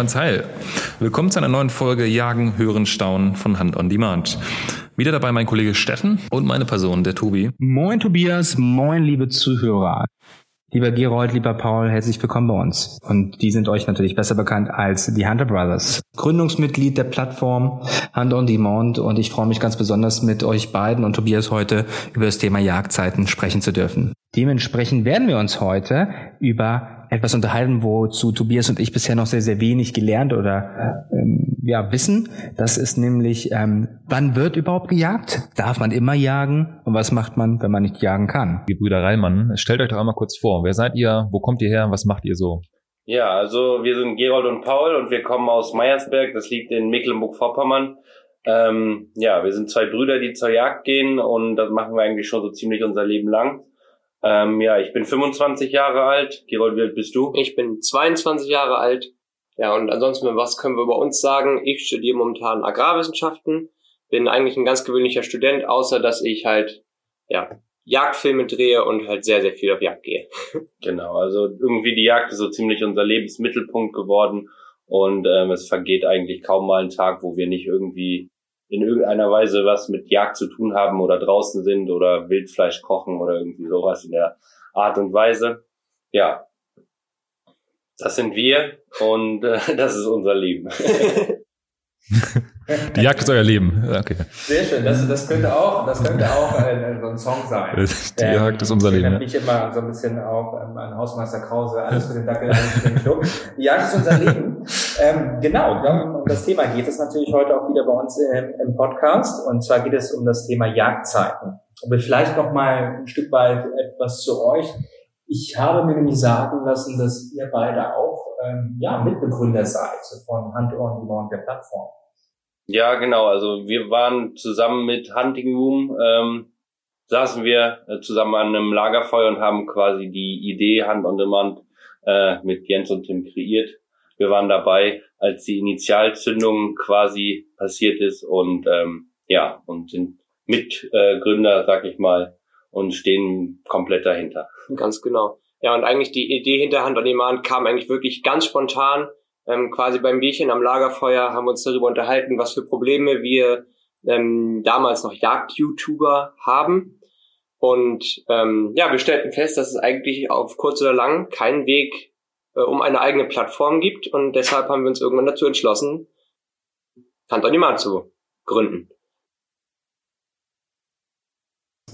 Weidmanns Heil. Willkommen zu einer neuen Folge Jagen, Hören, Staunen von Hand on Demand. Wieder dabei mein Kollege Steffen und meine Person, der Tobi. Moin Tobias, moin liebe Zuhörer. Lieber Gerold, lieber Paul, herzlich willkommen bei uns. Und die sind euch natürlich besser bekannt als die Hunter Brothers. Gründungsmitglied der Plattform Hand on Demand und ich freue mich ganz besonders mit euch beiden und Tobias heute über das Thema Jagdzeiten sprechen zu dürfen. Dementsprechend werden wir uns heute über etwas unterhalten, wozu Tobias und ich bisher noch sehr, sehr wenig gelernt oder ähm, ja, wissen. Das ist nämlich, ähm, wann wird überhaupt gejagt? Darf man immer jagen? Und was macht man, wenn man nicht jagen kann? Die Brüder Reilmann, stellt euch doch einmal kurz vor. Wer seid ihr? Wo kommt ihr her? Was macht ihr so? Ja, also wir sind Gerold und Paul und wir kommen aus Meiersberg, das liegt in Mecklenburg-Vorpommern. Ähm, ja, wir sind zwei Brüder, die zur Jagd gehen und das machen wir eigentlich schon so ziemlich unser Leben lang. Ähm, ja, ich bin 25 Jahre alt. Gerold, wie alt bist du? Ich bin 22 Jahre alt. Ja, und ansonsten, was können wir über uns sagen? Ich studiere momentan Agrarwissenschaften, bin eigentlich ein ganz gewöhnlicher Student, außer dass ich halt, ja, Jagdfilme drehe und halt sehr, sehr viel auf Jagd gehe. Genau, also irgendwie die Jagd ist so ziemlich unser Lebensmittelpunkt geworden und ähm, es vergeht eigentlich kaum mal ein Tag, wo wir nicht irgendwie in irgendeiner Weise was mit Jagd zu tun haben oder draußen sind oder Wildfleisch kochen oder irgendwie sowas in der Art und Weise. Ja, das sind wir und äh, das ist unser Leben. Die Jagd ist euer Leben. Okay. Sehr schön. Das, das könnte auch, das könnte auch äh, so ein Song sein. Die Jagd ist unser Leben. Ich mich immer so ein bisschen auch ähm, an Hausmeister Krause, alles für den Dackel, alles für den Club. Die Jagd ist unser Leben. Ähm, genau, um das Thema geht es natürlich heute auch wieder bei uns im, im Podcast. Und zwar geht es um das Thema Jagdzeiten. Aber vielleicht noch mal ein Stück weit etwas zu euch. Ich habe mir nämlich sagen lassen, dass ihr beide auch ähm, ja, Mitbegründer seid von Hand on Demand der Plattform. Ja, genau. Also wir waren zusammen mit Hunting Room, ähm, saßen wir äh, zusammen an einem Lagerfeuer und haben quasi die Idee Hand on Demand äh, mit Jens und Tim kreiert. Wir waren dabei, als die Initialzündung quasi passiert ist und ähm, ja, und sind Mitgründer, äh, sag ich mal, und stehen komplett dahinter. Ganz genau. Ja, und eigentlich die Idee hinter Hand on Demand kam eigentlich wirklich ganz spontan. Ähm, quasi beim Bierchen am Lagerfeuer haben wir uns darüber unterhalten, was für Probleme wir ähm, damals noch Jagd-YouTuber haben. Und ähm, ja, wir stellten fest, dass es eigentlich auf kurz oder lang keinen Weg äh, um eine eigene Plattform gibt. Und deshalb haben wir uns irgendwann dazu entschlossen, Hand on Demand zu gründen.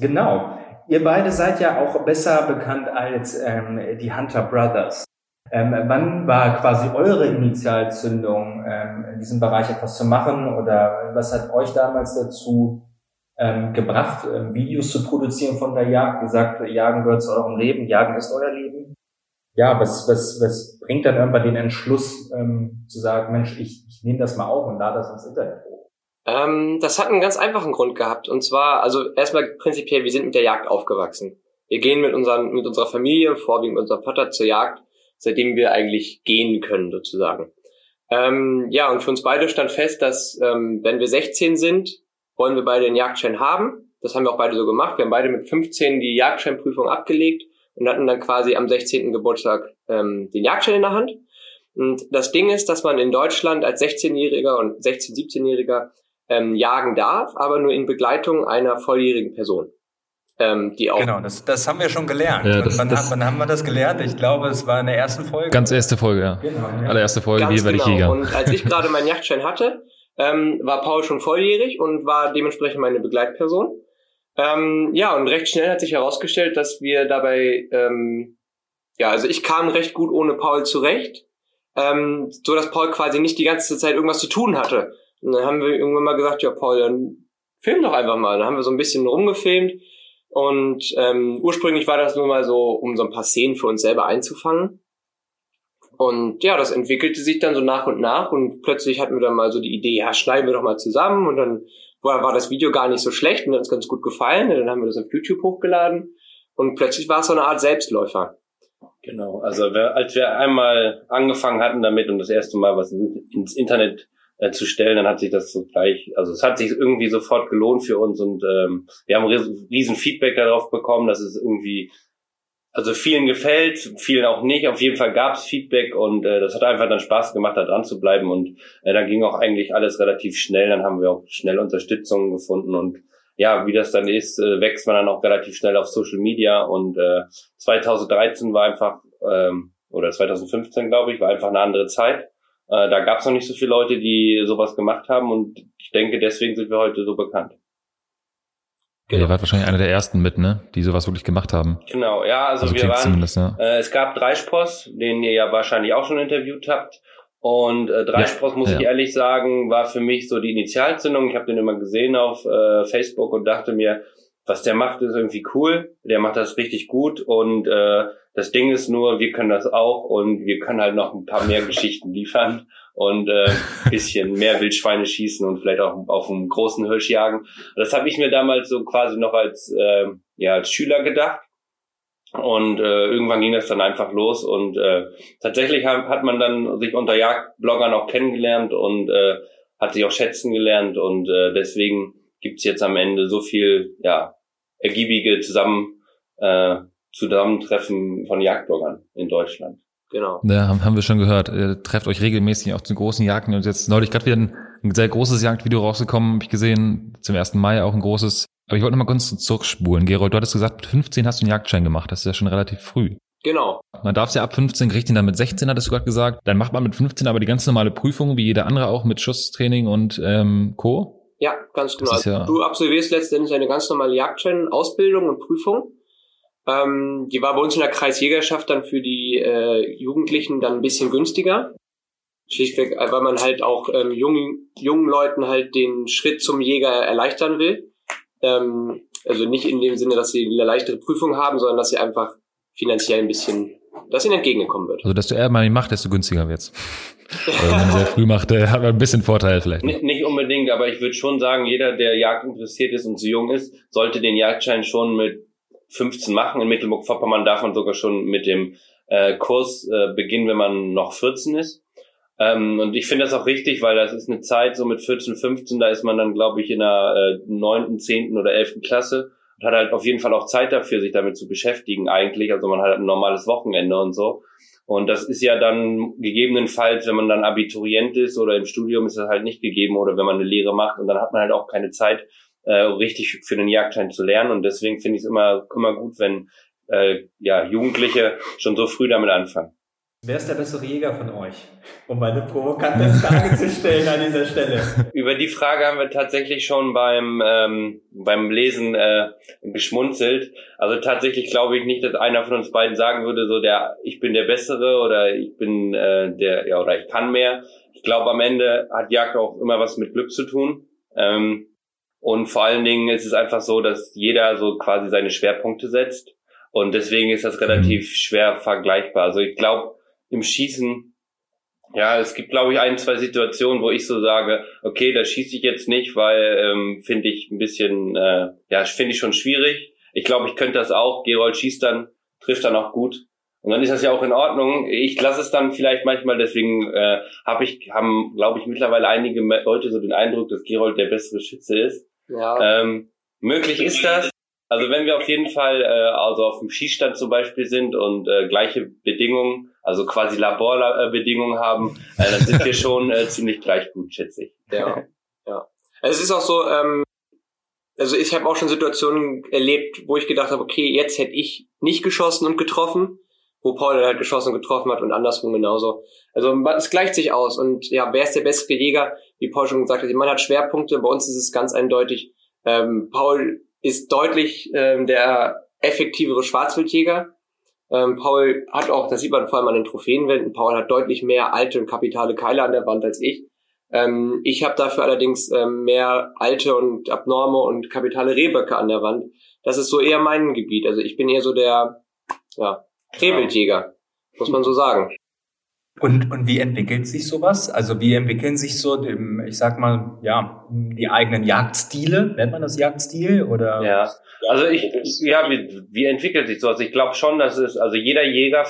Genau. Ihr beide seid ja auch besser bekannt als ähm, die Hunter Brothers. Ähm, wann war quasi eure Initialzündung, ähm, in diesem Bereich etwas zu machen oder was hat euch damals dazu ähm, gebracht, ähm, Videos zu produzieren von der Jagd? Gesagt, Jagen gehört zu eurem Leben, Jagen ist euer Leben. Ja, was, was, was bringt dann irgendwann den Entschluss ähm, zu sagen, Mensch, ich, ich nehme das mal auf und lade das ins Internet hoch? Ähm, das hat einen ganz einfachen Grund gehabt. Und zwar, also erstmal prinzipiell, wir sind mit der Jagd aufgewachsen. Wir gehen mit, unseren, mit unserer Familie, vorwiegend mit unserem Vater zur Jagd, seitdem wir eigentlich gehen können, sozusagen. Ähm, ja, und für uns beide stand fest, dass ähm, wenn wir 16 sind, wollen wir beide den Jagdschein haben. Das haben wir auch beide so gemacht. Wir haben beide mit 15 die Jagdscheinprüfung abgelegt und hatten dann quasi am 16. Geburtstag ähm, den Jagdschein in der Hand. Und das Ding ist, dass man in Deutschland als 16-Jähriger und 16-, 17-Jähriger ähm, jagen darf, aber nur in Begleitung einer volljährigen Person. Ähm, die auch genau, das, das haben wir schon gelernt. Ja, das, wann, das, wann haben wir das gelernt? Ich glaube, es war in der ersten Folge. Ganz erste Folge, ja. Genau, ja. Allererste Folge, Ganz hier werde genau. ich Jäger. Und als ich gerade meinen Yachtschein hatte, ähm, war Paul schon volljährig und war dementsprechend meine Begleitperson. Ähm, ja, und recht schnell hat sich herausgestellt, dass wir dabei, ähm, ja, also ich kam recht gut ohne Paul zurecht, ähm, so dass Paul quasi nicht die ganze Zeit irgendwas zu tun hatte. Und dann haben wir irgendwann mal gesagt, ja Paul, dann film doch einfach mal. Dann haben wir so ein bisschen rumgefilmt und ähm, ursprünglich war das nur mal so, um so ein paar Szenen für uns selber einzufangen. Und ja, das entwickelte sich dann so nach und nach und plötzlich hatten wir dann mal so die Idee, ja, schneiden wir doch mal zusammen und dann war, war das Video gar nicht so schlecht und hat uns ganz gut gefallen. Und dann haben wir das auf YouTube hochgeladen und plötzlich war es so eine Art Selbstläufer. Genau, also wir, als wir einmal angefangen hatten damit und das erste Mal was ins Internet äh, zu stellen, dann hat sich das so gleich, also es hat sich irgendwie sofort gelohnt für uns und ähm, wir haben riesen Feedback darauf bekommen, dass es irgendwie also vielen gefällt, vielen auch nicht. Auf jeden Fall gab es Feedback und äh, das hat einfach dann Spaß gemacht, da dran zu bleiben. Und äh, dann ging auch eigentlich alles relativ schnell. Dann haben wir auch schnell Unterstützung gefunden und ja, wie das dann ist, äh, wächst man dann auch relativ schnell auf Social Media. Und äh, 2013 war einfach, ähm, oder 2015 glaube ich, war einfach eine andere Zeit. Äh, da gab es noch nicht so viele Leute, die sowas gemacht haben und ich denke, deswegen sind wir heute so bekannt. Genau. Ihr wart wahrscheinlich einer der ersten mit, ne? Die sowas wirklich gemacht haben. Genau, ja, also, also wir waren, ja. äh, es gab Dreispros, den ihr ja wahrscheinlich auch schon interviewt habt. Und äh, Dreispros, ja, muss ja. ich ehrlich sagen, war für mich so die Initialzündung. Ich habe den immer gesehen auf äh, Facebook und dachte mir, was der macht, ist irgendwie cool. Der macht das richtig gut und äh, das Ding ist nur, wir können das auch und wir können halt noch ein paar mehr Geschichten liefern und äh, bisschen mehr Wildschweine schießen und vielleicht auch auf einen großen Hirsch jagen. Das habe ich mir damals so quasi noch als äh, ja als Schüler gedacht. Und äh, irgendwann ging das dann einfach los und äh, tatsächlich hat, hat man dann sich unter Jagdbloggern auch kennengelernt und äh, hat sich auch schätzen gelernt und äh, deswegen gibt's jetzt am Ende so viel ja ergiebige zusammen äh, Zusammentreffen von Jagdbloggern in Deutschland. Genau. Ja, haben, wir schon gehört. Ihr trefft euch regelmäßig auch zu großen Jagden und jetzt neulich gerade wieder ein, ein, sehr großes Jagdvideo rausgekommen, habe ich gesehen, zum 1. Mai auch ein großes. Aber ich wollte noch mal kurz zurückspulen. Gerold, du hattest gesagt, mit 15 hast du einen Jagdschein gemacht. Das ist ja schon relativ früh. Genau. Man darf es ja ab 15 kriegt ihn dann mit 16, hattest du gerade gesagt. Dann macht man mit 15 aber die ganz normale Prüfung, wie jeder andere auch mit Schusstraining und ähm, Co. Ja, ganz genau. Ja du absolvierst letztendlich eine ganz normale Jagdschein-Ausbildung und Prüfung. Ähm, die war bei uns in der Kreisjägerschaft dann für die äh, Jugendlichen dann ein bisschen günstiger. Schlichtweg, äh, weil man halt auch ähm, jungen, jungen Leuten halt den Schritt zum Jäger erleichtern will. Ähm, also nicht in dem Sinne, dass sie eine leichtere Prüfung haben, sondern dass sie einfach finanziell ein bisschen, dass ihnen entgegengekommen wird. Also desto eher man ihn macht, desto günstiger wird's. wenn man sehr früh macht, äh, hat man ein bisschen Vorteil vielleicht. Nicht, nicht unbedingt, aber ich würde schon sagen, jeder, der Jagd interessiert ist und zu jung ist, sollte den Jagdschein schon mit 15 machen. In Mecklenburg-Vorpommern darf man sogar schon mit dem äh, Kurs äh, beginnen, wenn man noch 14 ist. Ähm, und ich finde das auch richtig, weil das ist eine Zeit so mit 14, 15, da ist man dann, glaube ich, in der äh, 9., 10. oder 11. Klasse und hat halt auf jeden Fall auch Zeit dafür, sich damit zu beschäftigen eigentlich. Also man hat halt ein normales Wochenende und so. Und das ist ja dann gegebenenfalls, wenn man dann Abiturient ist oder im Studium ist das halt nicht gegeben oder wenn man eine Lehre macht und dann hat man halt auch keine Zeit, äh, richtig für den Jagdschein zu lernen. Und deswegen finde ich es immer, immer gut, wenn äh, ja, Jugendliche schon so früh damit anfangen. Wer ist der bessere Jäger von euch? Um eine provokante Frage zu stellen an dieser Stelle. Über die Frage haben wir tatsächlich schon beim, ähm, beim Lesen äh, geschmunzelt. Also tatsächlich glaube ich nicht, dass einer von uns beiden sagen würde, so der ich bin der Bessere oder ich bin äh, der, ja, oder ich kann mehr. Ich glaube, am Ende hat Jagd auch immer was mit Glück zu tun. Ähm, und vor allen Dingen ist es einfach so, dass jeder so quasi seine Schwerpunkte setzt. Und deswegen ist das relativ mhm. schwer vergleichbar. Also ich glaube, im Schießen, ja, es gibt, glaube ich, ein, zwei Situationen, wo ich so sage, okay, da schieße ich jetzt nicht, weil ähm, finde ich ein bisschen, äh, ja, finde ich schon schwierig. Ich glaube, ich könnte das auch. Gerold schießt dann, trifft dann auch gut. Und dann ist das ja auch in Ordnung. Ich lasse es dann vielleicht manchmal, deswegen äh, habe ich, haben, glaube ich, mittlerweile einige Leute so den Eindruck, dass Gerold der bessere Schütze ist. Ja. Ähm, möglich ist das. Also wenn wir auf jeden Fall äh, also auf dem Schießstand zum Beispiel sind und äh, gleiche Bedingungen, also quasi Laborbedingungen haben, äh, dann sind wir schon äh, ziemlich gleich gut, schätze ich. Ja, ja. Also es ist auch so, ähm, also ich habe auch schon Situationen erlebt, wo ich gedacht habe, okay, jetzt hätte ich nicht geschossen und getroffen, wo Paul halt geschossen und getroffen hat und andersrum genauso. Also es gleicht sich aus und ja, wer ist der bessere Jäger? Wie Paul schon gesagt hat, man hat Schwerpunkte, bei uns ist es ganz eindeutig. Ähm, Paul ist deutlich ähm, der effektivere Schwarzwildjäger. Ähm, Paul hat auch, das sieht man vor allem an den Trophäenwänden, Paul hat deutlich mehr alte und kapitale Keile an der Wand als ich. Ähm, ich habe dafür allerdings ähm, mehr alte und abnorme und kapitale Rehböcke an der Wand. Das ist so eher mein Gebiet. Also ich bin eher so der ja, Rehwildjäger, muss man so sagen. Und, und wie entwickelt sich sowas? Also wie entwickeln sich so, dem, ich sag mal, ja, die eigenen Jagdstile? Nennt man das Jagdstil oder? Ja, also ich, ja, wie, wie entwickelt sich sowas? Ich glaube schon, dass es, also jeder Jäger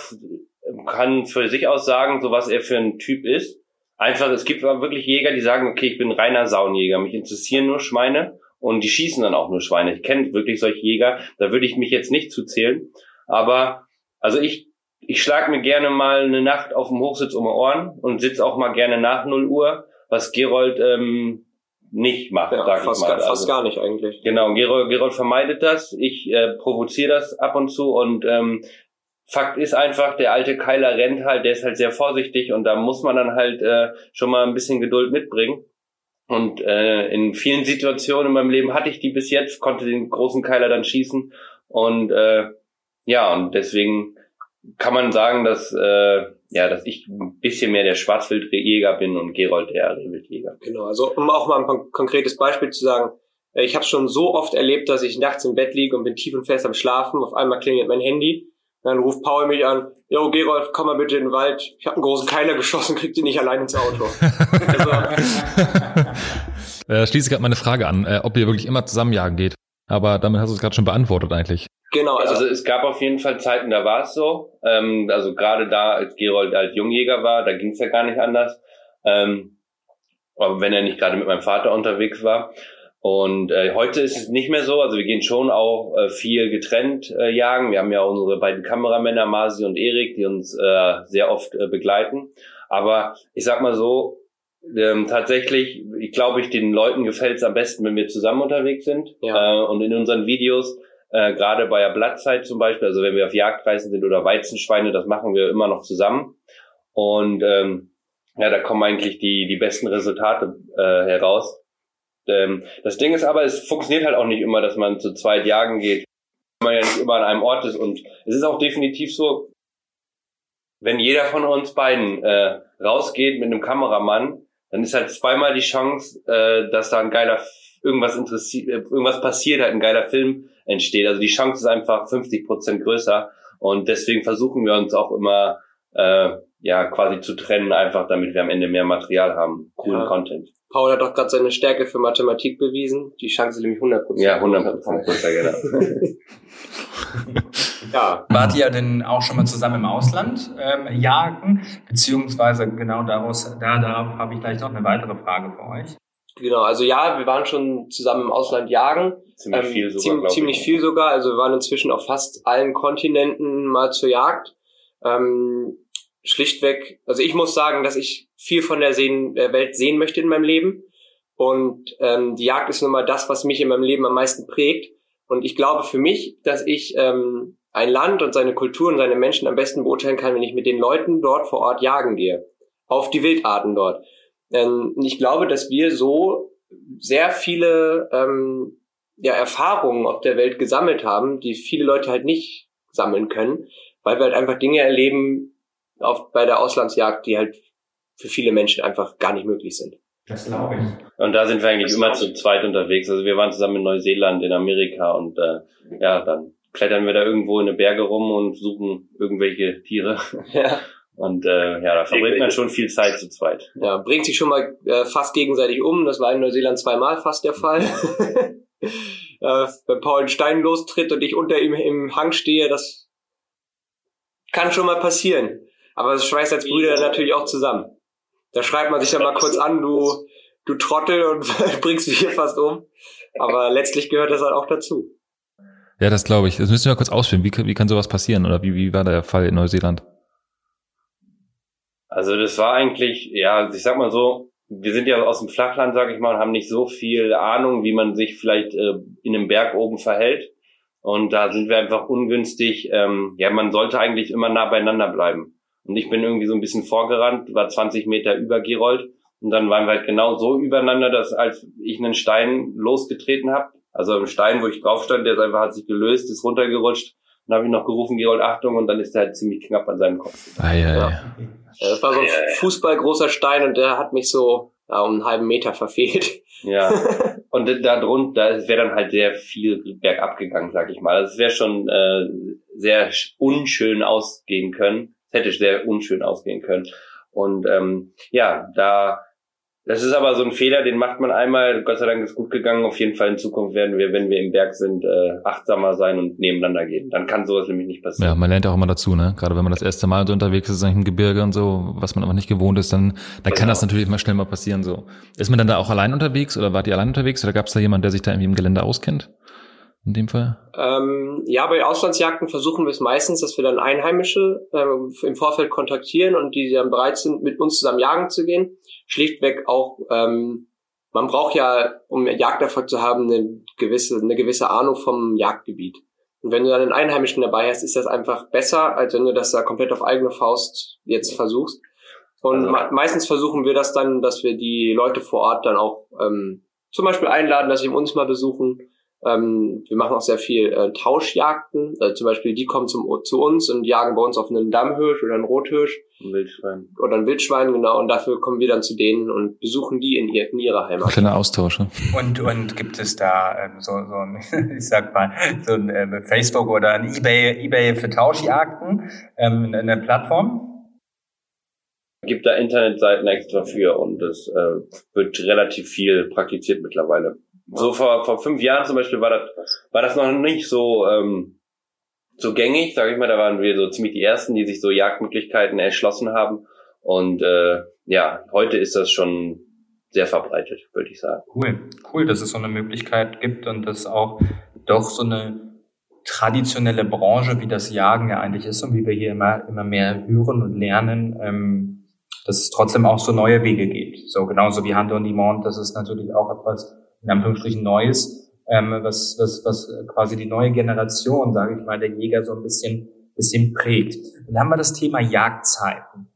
kann für sich aus sagen, so was er für ein Typ ist. einfach, es gibt wirklich Jäger, die sagen, okay, ich bin reiner Saunjäger, mich interessieren nur Schweine und die schießen dann auch nur Schweine. Ich kenne wirklich solche Jäger, da würde ich mich jetzt nicht zuzählen. Aber also ich, ich schlag mir gerne mal eine Nacht auf dem Hochsitz um die Ohren und sitze auch mal gerne nach 0 Uhr, was Gerold ähm, nicht macht, Ja, sag fast, ich mal. gar, fast Also- gar nicht eigentlich. Genau, Gerold, Gerold vermeidet das. Ich äh, provoziere das ab und zu und ähm, Fakt ist einfach, der alte Keiler rennt halt, der ist halt sehr vorsichtig und da muss man dann halt äh, schon mal ein bisschen Geduld mitbringen. Und äh, in vielen Situationen in meinem Leben hatte ich die bis jetzt, konnte den großen Keiler dann schießen und äh, ja, und deswegen kann man sagen, dass äh, ja, dass ich ein bisschen mehr der Schwarzwildjäger bin und Gerold der Rehwildjäger. Genau, also um auch mal ein kon- konkretes Beispiel zu sagen, äh, ich habe schon so oft erlebt, dass ich nachts im Bett liege und bin tief und fest am Schlafen, auf einmal klingelt mein Handy, dann ruft Paul mich an, Jo Gerold, komm mal bitte in den Wald, ich habe einen großen Keiler geschossen, kriegt ihr nicht allein ins Auto. also, äh, schließe gerade meine Frage an, äh, ob ihr wirklich immer zusammen jagen geht. Aber damit hast du es gerade schon beantwortet eigentlich. Genau, also, Also es gab auf jeden Fall Zeiten, da war es so. Ähm, also gerade da, als Gerold als Jungjäger war, da ging es ja gar nicht anders. Ähm, aber wenn er nicht gerade mit meinem Vater unterwegs war. Und äh, heute ist es nicht mehr so. Also wir gehen schon auch äh, viel getrennt äh, jagen. Wir haben ja unsere beiden Kameramänner, Masi und Erik, die uns äh, sehr oft äh, begleiten. Aber ich sag mal so, ähm, tatsächlich, ich glaube, ich den Leuten gefällt es am besten, wenn wir zusammen unterwegs sind. Ja. Äh, und in unseren Videos, äh, gerade bei der Blattzeit zum Beispiel, also wenn wir auf Jagdreisen sind oder Weizenschweine, das machen wir immer noch zusammen. Und ähm, ja, da kommen eigentlich die, die besten Resultate äh, heraus. Ähm, das Ding ist aber, es funktioniert halt auch nicht immer, dass man zu zweit jagen geht, wenn man ja nicht immer an einem Ort ist. Und es ist auch definitiv so, wenn jeder von uns beiden äh, rausgeht mit einem Kameramann, dann ist halt zweimal die Chance, äh, dass da ein geiler irgendwas interessiert, irgendwas passiert, halt ein geiler Film entsteht. Also die Chance ist einfach 50 Prozent größer und deswegen versuchen wir uns auch immer äh, ja quasi zu trennen, einfach damit wir am Ende mehr Material haben, coolen Ja. Content. Paul hat doch gerade seine Stärke für Mathematik bewiesen, die Chance ist nämlich 100%. Ja, 100 Prozent größer, genau. Ja, Wart ihr denn auch schon mal zusammen im Ausland ähm, jagen? Beziehungsweise genau daraus, da, da habe ich gleich noch eine weitere Frage für euch. genau, also ja, wir waren schon zusammen im Ausland jagen, Ziemlich Ähm, viel sogar, ziem- ziemlich ich. viel sogar. Also wir waren inzwischen auf fast allen Kontinenten mal zur Jagd. Ähm, schlichtweg, also ich muss sagen, dass ich viel von der, sehen, der Welt sehen möchte in meinem Leben. Und ähm, die Jagd ist nun mal das, was mich in meinem Leben am meisten prägt. Und ich glaube für mich, dass ich ähm, ein Land und seine Kultur und seine Menschen am besten beurteilen kann, wenn ich mit den Leuten dort vor Ort jagen gehe. Auf die Wildarten dort. Ähm, und ich glaube, dass wir so sehr viele ähm, ja, Erfahrungen auf der Welt gesammelt haben, die viele Leute halt nicht sammeln können, weil wir halt einfach Dinge erleben auf, bei der Auslandsjagd, die halt für viele Menschen einfach gar nicht möglich sind. Das glaube ich. Und da sind wir eigentlich immer zu zweit unterwegs. Also wir waren zusammen in Neuseeland, in Amerika und äh, ja, dann klettern wir da irgendwo in den Berge rum und suchen irgendwelche Tiere. Ja. Und äh, ja, da verbringt man schon viel Zeit zu zweit. ja, bringt sich schon mal äh, fast gegenseitig um. Das war in Neuseeland zweimal fast der Fall. äh, wenn Paul einen Stein lostritt und ich unter ihm im Hang stehe, das kann schon mal passieren. Aber es schweißt als Brüder natürlich auch zusammen. Da schreibt man sich dann mal kurz an, du, du Trottel und bringst mich hier fast um. Aber letztlich gehört das halt auch dazu. Ja, das glaube ich. Das müssen wir mal kurz ausführen. Wie, kann- wie kann sowas passieren? Oder wie, wie war der Fall in Neuseeland? Also das war eigentlich, ja, ich sag mal so, wir sind ja aus dem Flachland, sag ich mal, und haben nicht so viel Ahnung, wie man sich vielleicht äh, in einem Berg oben verhält. Und da sind wir einfach ungünstig. Ähm, ja, man sollte eigentlich immer nah beieinander bleiben. Und ich bin irgendwie so ein bisschen vorgerannt, war 20 Meter über Gerold. Und dann waren wir halt genau so übereinander, dass als ich einen Stein losgetreten habe, also ein Stein, wo ich drauf stand, der ist einfach hat sich gelöst, ist runtergerutscht. Dann habe ich noch gerufen, Gerold, Achtung, und dann ist er halt ziemlich knapp an seinem Kopf. Ei, ei, Ja. ei. Äh, Das war so ein fußballgroßer Stein und der hat mich so ja, um einen halben Meter verfehlt. Ja. Und da drunter wäre dann halt sehr viel bergab gegangen, sag ich mal. Also es wäre schon äh, sehr sch- unschön ausgehen können. Es hätte sehr unschön ausgehen können. Und ähm, ja, da Das ist aber so ein Fehler, den macht man einmal. Gott sei Dank ist gut gegangen. Auf jeden Fall in Zukunft werden wir, wenn wir im Berg sind, äh, achtsamer sein und nebeneinander gehen. Dann kann sowas nämlich nicht passieren. Ja, man lernt ja auch immer dazu, ne? Gerade wenn man das erste Mal so unterwegs ist im Gebirge und so, was man aber nicht gewohnt ist, dann, dann kann das Genau. natürlich immer schnell mal passieren. So, ist man dann da auch allein unterwegs oder wart ihr allein unterwegs oder gab es da jemanden, der sich da irgendwie im Gelände auskennt? In dem Fall? Ähm, ja, bei Auslandsjagden versuchen wir es meistens, dass wir dann Einheimische ähm, im Vorfeld kontaktieren und die dann bereit sind, mit uns zusammen jagen zu gehen. Schlichtweg auch, ähm, man braucht ja, um Jagderfolg zu haben, eine gewisse, eine gewisse Ahnung vom Jagdgebiet. Und wenn du dann einen Einheimischen dabei hast, ist das einfach besser, als wenn du das da komplett auf eigene Faust jetzt versuchst. Und Also- me meistens versuchen wir das dann, dass wir die Leute vor Ort dann auch ähm, zum Beispiel einladen, dass sie uns mal besuchen. Ähm, wir machen auch sehr viel äh, Tauschjagden. Äh, zum Beispiel, die kommen zum, zu uns und jagen bei uns auf einen Dammhirsch oder einen Rothirsch Ein Wildschwein. oder ein Wildschwein, genau. Und dafür kommen wir dann zu denen und besuchen die in, ihr, in ihrer Heimat. Kleiner Austausch. Ne? Und, und gibt es da ähm, so, so ein, ich sag mal, so ein ähm, Facebook oder ein eBay, eBay für Tauschjagden, ähm, eine Plattform? Gibt da Internetseiten extra für und es äh, wird relativ viel praktiziert mittlerweile. So vor, vor fünf Jahren zum Beispiel war das, war das noch nicht so, ähm, so gängig, sage ich mal. Da waren wir so ziemlich die Ersten, die sich so Jagdmöglichkeiten erschlossen haben. Und äh, ja, heute ist das schon sehr verbreitet, würde ich sagen. Cool, cool, dass es so eine Möglichkeit gibt und dass auch doch so eine traditionelle Branche, wie das Jagen ja eigentlich ist und wie wir hier immer, immer mehr hören und lernen, ähm, dass es trotzdem auch so neue Wege gibt. So genauso wie Hunter on Demand, das ist natürlich auch etwas in Anführungsstrichen Neues, ähm, was, was, was quasi die neue Generation, sage ich mal, der Jäger so ein bisschen, bisschen prägt. Dann haben wir das Thema Jagdzeiten.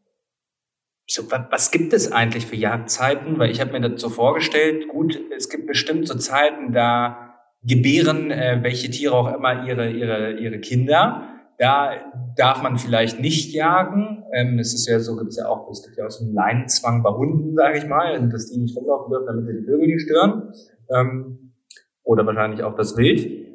So, wa- was gibt es eigentlich für Jagdzeiten? Weil ich habe mir das so vorgestellt, gut, es gibt bestimmt so Zeiten, da gebären äh, welche Tiere auch immer ihre, ihre, ihre Kinder. Da darf man vielleicht nicht jagen. Ähm, es ist ja so, gibt es ja auch, es gibt ja auch so einen Leinenzwang bei Hunden, sage ich mal, dass die nicht rumlaufen dürfen, damit sie die Vögel nicht stören. Ähm, oder wahrscheinlich auch das Wild.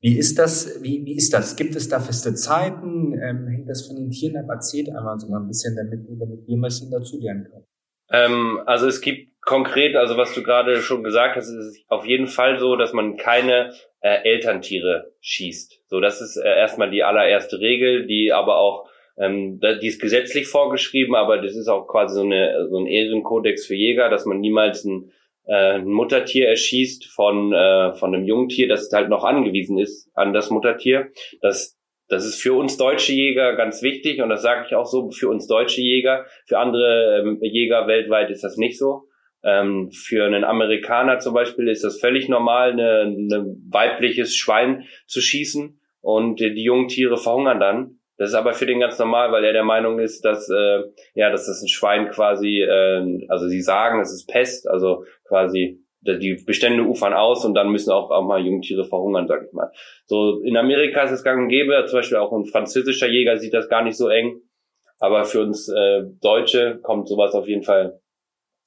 Wie ist das, wie, wie ist das? Gibt es da feste Zeiten? Ähm, hängt das von den Tieren ab? Erzählt einmal so mal ein bisschen, damit, damit wir ein bisschen dazulernen können. Ähm, also es gibt konkret, also was du gerade schon gesagt hast, ist es auf jeden Fall so, dass man keine äh, Elterntiere schießt. So, das ist äh, erstmal die allererste Regel, die aber auch, ähm, die ist gesetzlich vorgeschrieben, aber das ist auch quasi so, eine, so ein Ehrenkodex für Jäger, dass man niemals ein, äh, ein Muttertier erschießt von, äh, von einem Jungtier, das halt noch angewiesen ist an das Muttertier. Das das ist für uns deutsche Jäger ganz wichtig und das sage ich auch so für uns deutsche Jäger. Für andere ähm, Jäger weltweit ist das nicht so. Ähm, für einen Amerikaner zum Beispiel ist das völlig normal, eine, eine weibliches Schwein zu schießen und die jungen Tiere verhungern dann. Das ist aber für den ganz normal, weil er der Meinung ist, dass äh, ja, dass das ein Schwein quasi, äh, also sie sagen, es ist Pest, also quasi die Bestände ufern aus und dann müssen auch, auch mal Jungtiere verhungern, sag ich mal. So in Amerika ist es gang und gäbe, zum Beispiel auch ein französischer Jäger sieht das gar nicht so eng, aber für uns äh, Deutsche kommt sowas auf jeden Fall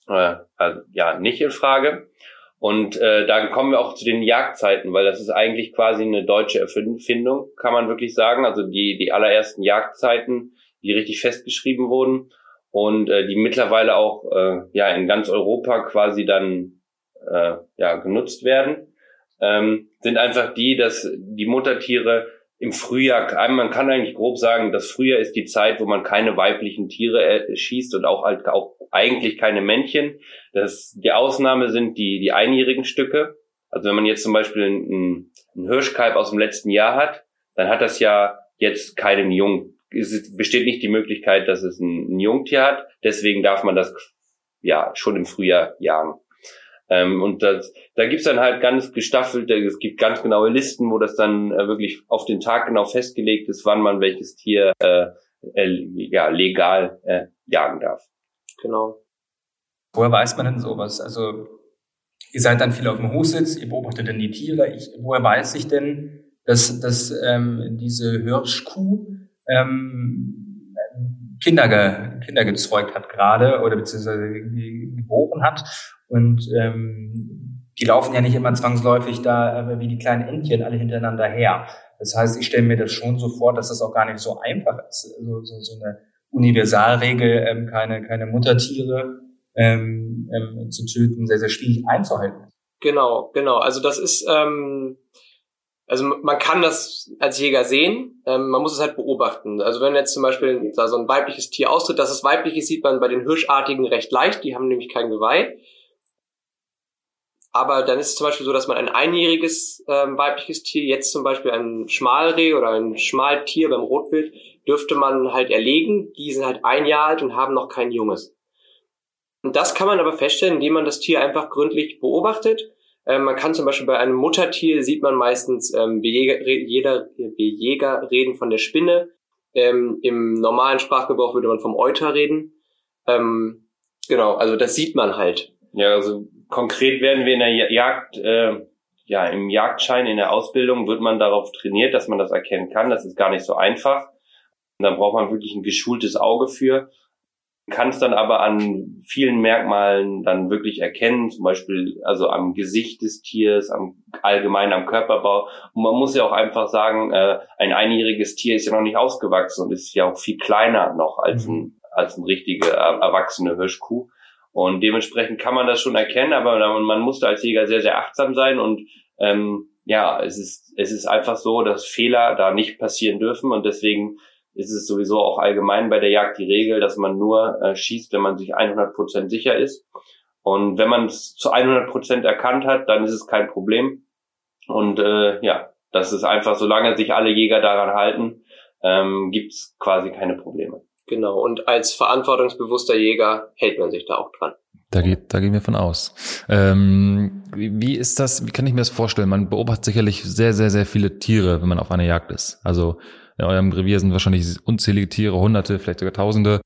äh, also, ja nicht in Frage. Und äh, dann kommen wir auch zu den Jagdzeiten, weil das ist eigentlich quasi eine deutsche Erfindung, kann man wirklich sagen. Also die die allerersten Jagdzeiten, die richtig festgeschrieben wurden und äh, die mittlerweile auch äh, ja in ganz Europa quasi dann äh, ja genutzt werden, ähm, sind einfach die, dass die Muttertiere im Frühjahr, man kann eigentlich grob sagen, das Frühjahr ist die Zeit, wo man keine weiblichen Tiere äh, schießt und auch halt auch eigentlich keine Männchen. Das, die Ausnahme sind die, die einjährigen Stücke. Also wenn man jetzt zum Beispiel einen, einen Hirschkalb aus dem letzten Jahr hat, dann hat das ja jetzt keinen Jung. Es besteht nicht die Möglichkeit, dass es ein, ein Jungtier hat. Deswegen darf man das ja schon im Frühjahr jagen. Ähm, und das, da gibt's dann halt ganz gestaffelt, es gibt ganz genaue Listen, wo das dann äh, wirklich auf den Tag genau festgelegt ist, wann man welches Tier äh, äh, ja, legal äh, jagen darf. Genau. Woher weiß man denn sowas? Also ihr seid dann viel auf dem Hochsitz, ihr beobachtet dann die Tiere. Ich, woher weiß ich denn, dass, dass ähm, diese Hirschkuh ähm, Kinder, ge, Kinder gezeugt hat gerade oder beziehungsweise ge- geboren hat und ähm, die laufen ja nicht immer zwangsläufig da äh, wie die kleinen Entchen alle hintereinander her. Das heißt, ich stelle mir das schon so vor, dass das auch gar nicht so einfach ist. Also, so, so eine Universalregel, ähm, keine, keine Muttertiere ähm, ähm, zu töten, sehr, sehr schwierig einzuhalten. Genau, genau. Also das ist, ähm, also man kann das als Jäger sehen, ähm, man muss es halt beobachten. Also wenn jetzt zum Beispiel da so ein weibliches Tier austritt, dass es weiblich ist, sieht man bei den Hirschartigen recht leicht, die haben nämlich kein Geweih. Aber dann ist es zum Beispiel so, dass man ein einjähriges ähm, weibliches Tier, jetzt zum Beispiel ein Schmalreh oder ein Schmaltier beim Rotwild, dürfte man halt erlegen. Die sind halt ein Jahr alt und haben noch kein Junges. Und das kann man aber feststellen, indem man das Tier einfach gründlich beobachtet. Ähm, man kann zum Beispiel bei einem Muttertier sieht man meistens ähm, Bejäger, jeder, Bejäger reden von der Spinne. Ähm, Im normalen Sprachgebrauch würde man vom Euter reden. Ähm, genau, also das sieht man halt. Ja, also konkret werden wir in der Jagd, äh, ja, im Jagdschein, in der Ausbildung wird man darauf trainiert, dass man das erkennen kann. Das ist gar nicht so einfach. Und da braucht man wirklich ein geschultes Auge für. Kann es dann aber an vielen Merkmalen dann wirklich erkennen, zum Beispiel also am Gesicht des Tiers, am allgemein am Körperbau. Und man muss ja auch einfach sagen, äh, ein einjähriges Tier ist ja noch nicht ausgewachsen und ist ja auch viel kleiner noch als ein, mhm. als ein richtige äh, erwachsene Hirschkuh. Und dementsprechend kann man das schon erkennen, aber man muss da als Jäger sehr, sehr achtsam sein und ähm, ja, es ist, es ist einfach so, dass Fehler da nicht passieren dürfen und deswegen ist es sowieso auch allgemein bei der Jagd die Regel, dass man nur äh, schießt, wenn man sich 100% sicher ist. Und wenn man es zu 100% erkannt hat, dann ist es kein Problem. Und äh, ja, das ist einfach, solange sich alle Jäger daran halten, ähm, gibt es quasi keine Probleme. Genau, und als verantwortungsbewusster Jäger hält man sich da auch dran. Da geht, da gehen wir von aus. Ähm, wie, wie ist das, wie kann ich mir das vorstellen? Man beobachtet sicherlich sehr, sehr, sehr viele Tiere, wenn man auf einer Jagd ist. Also in eurem Revier sind wahrscheinlich unzählige Tiere, hunderte, vielleicht sogar tausende.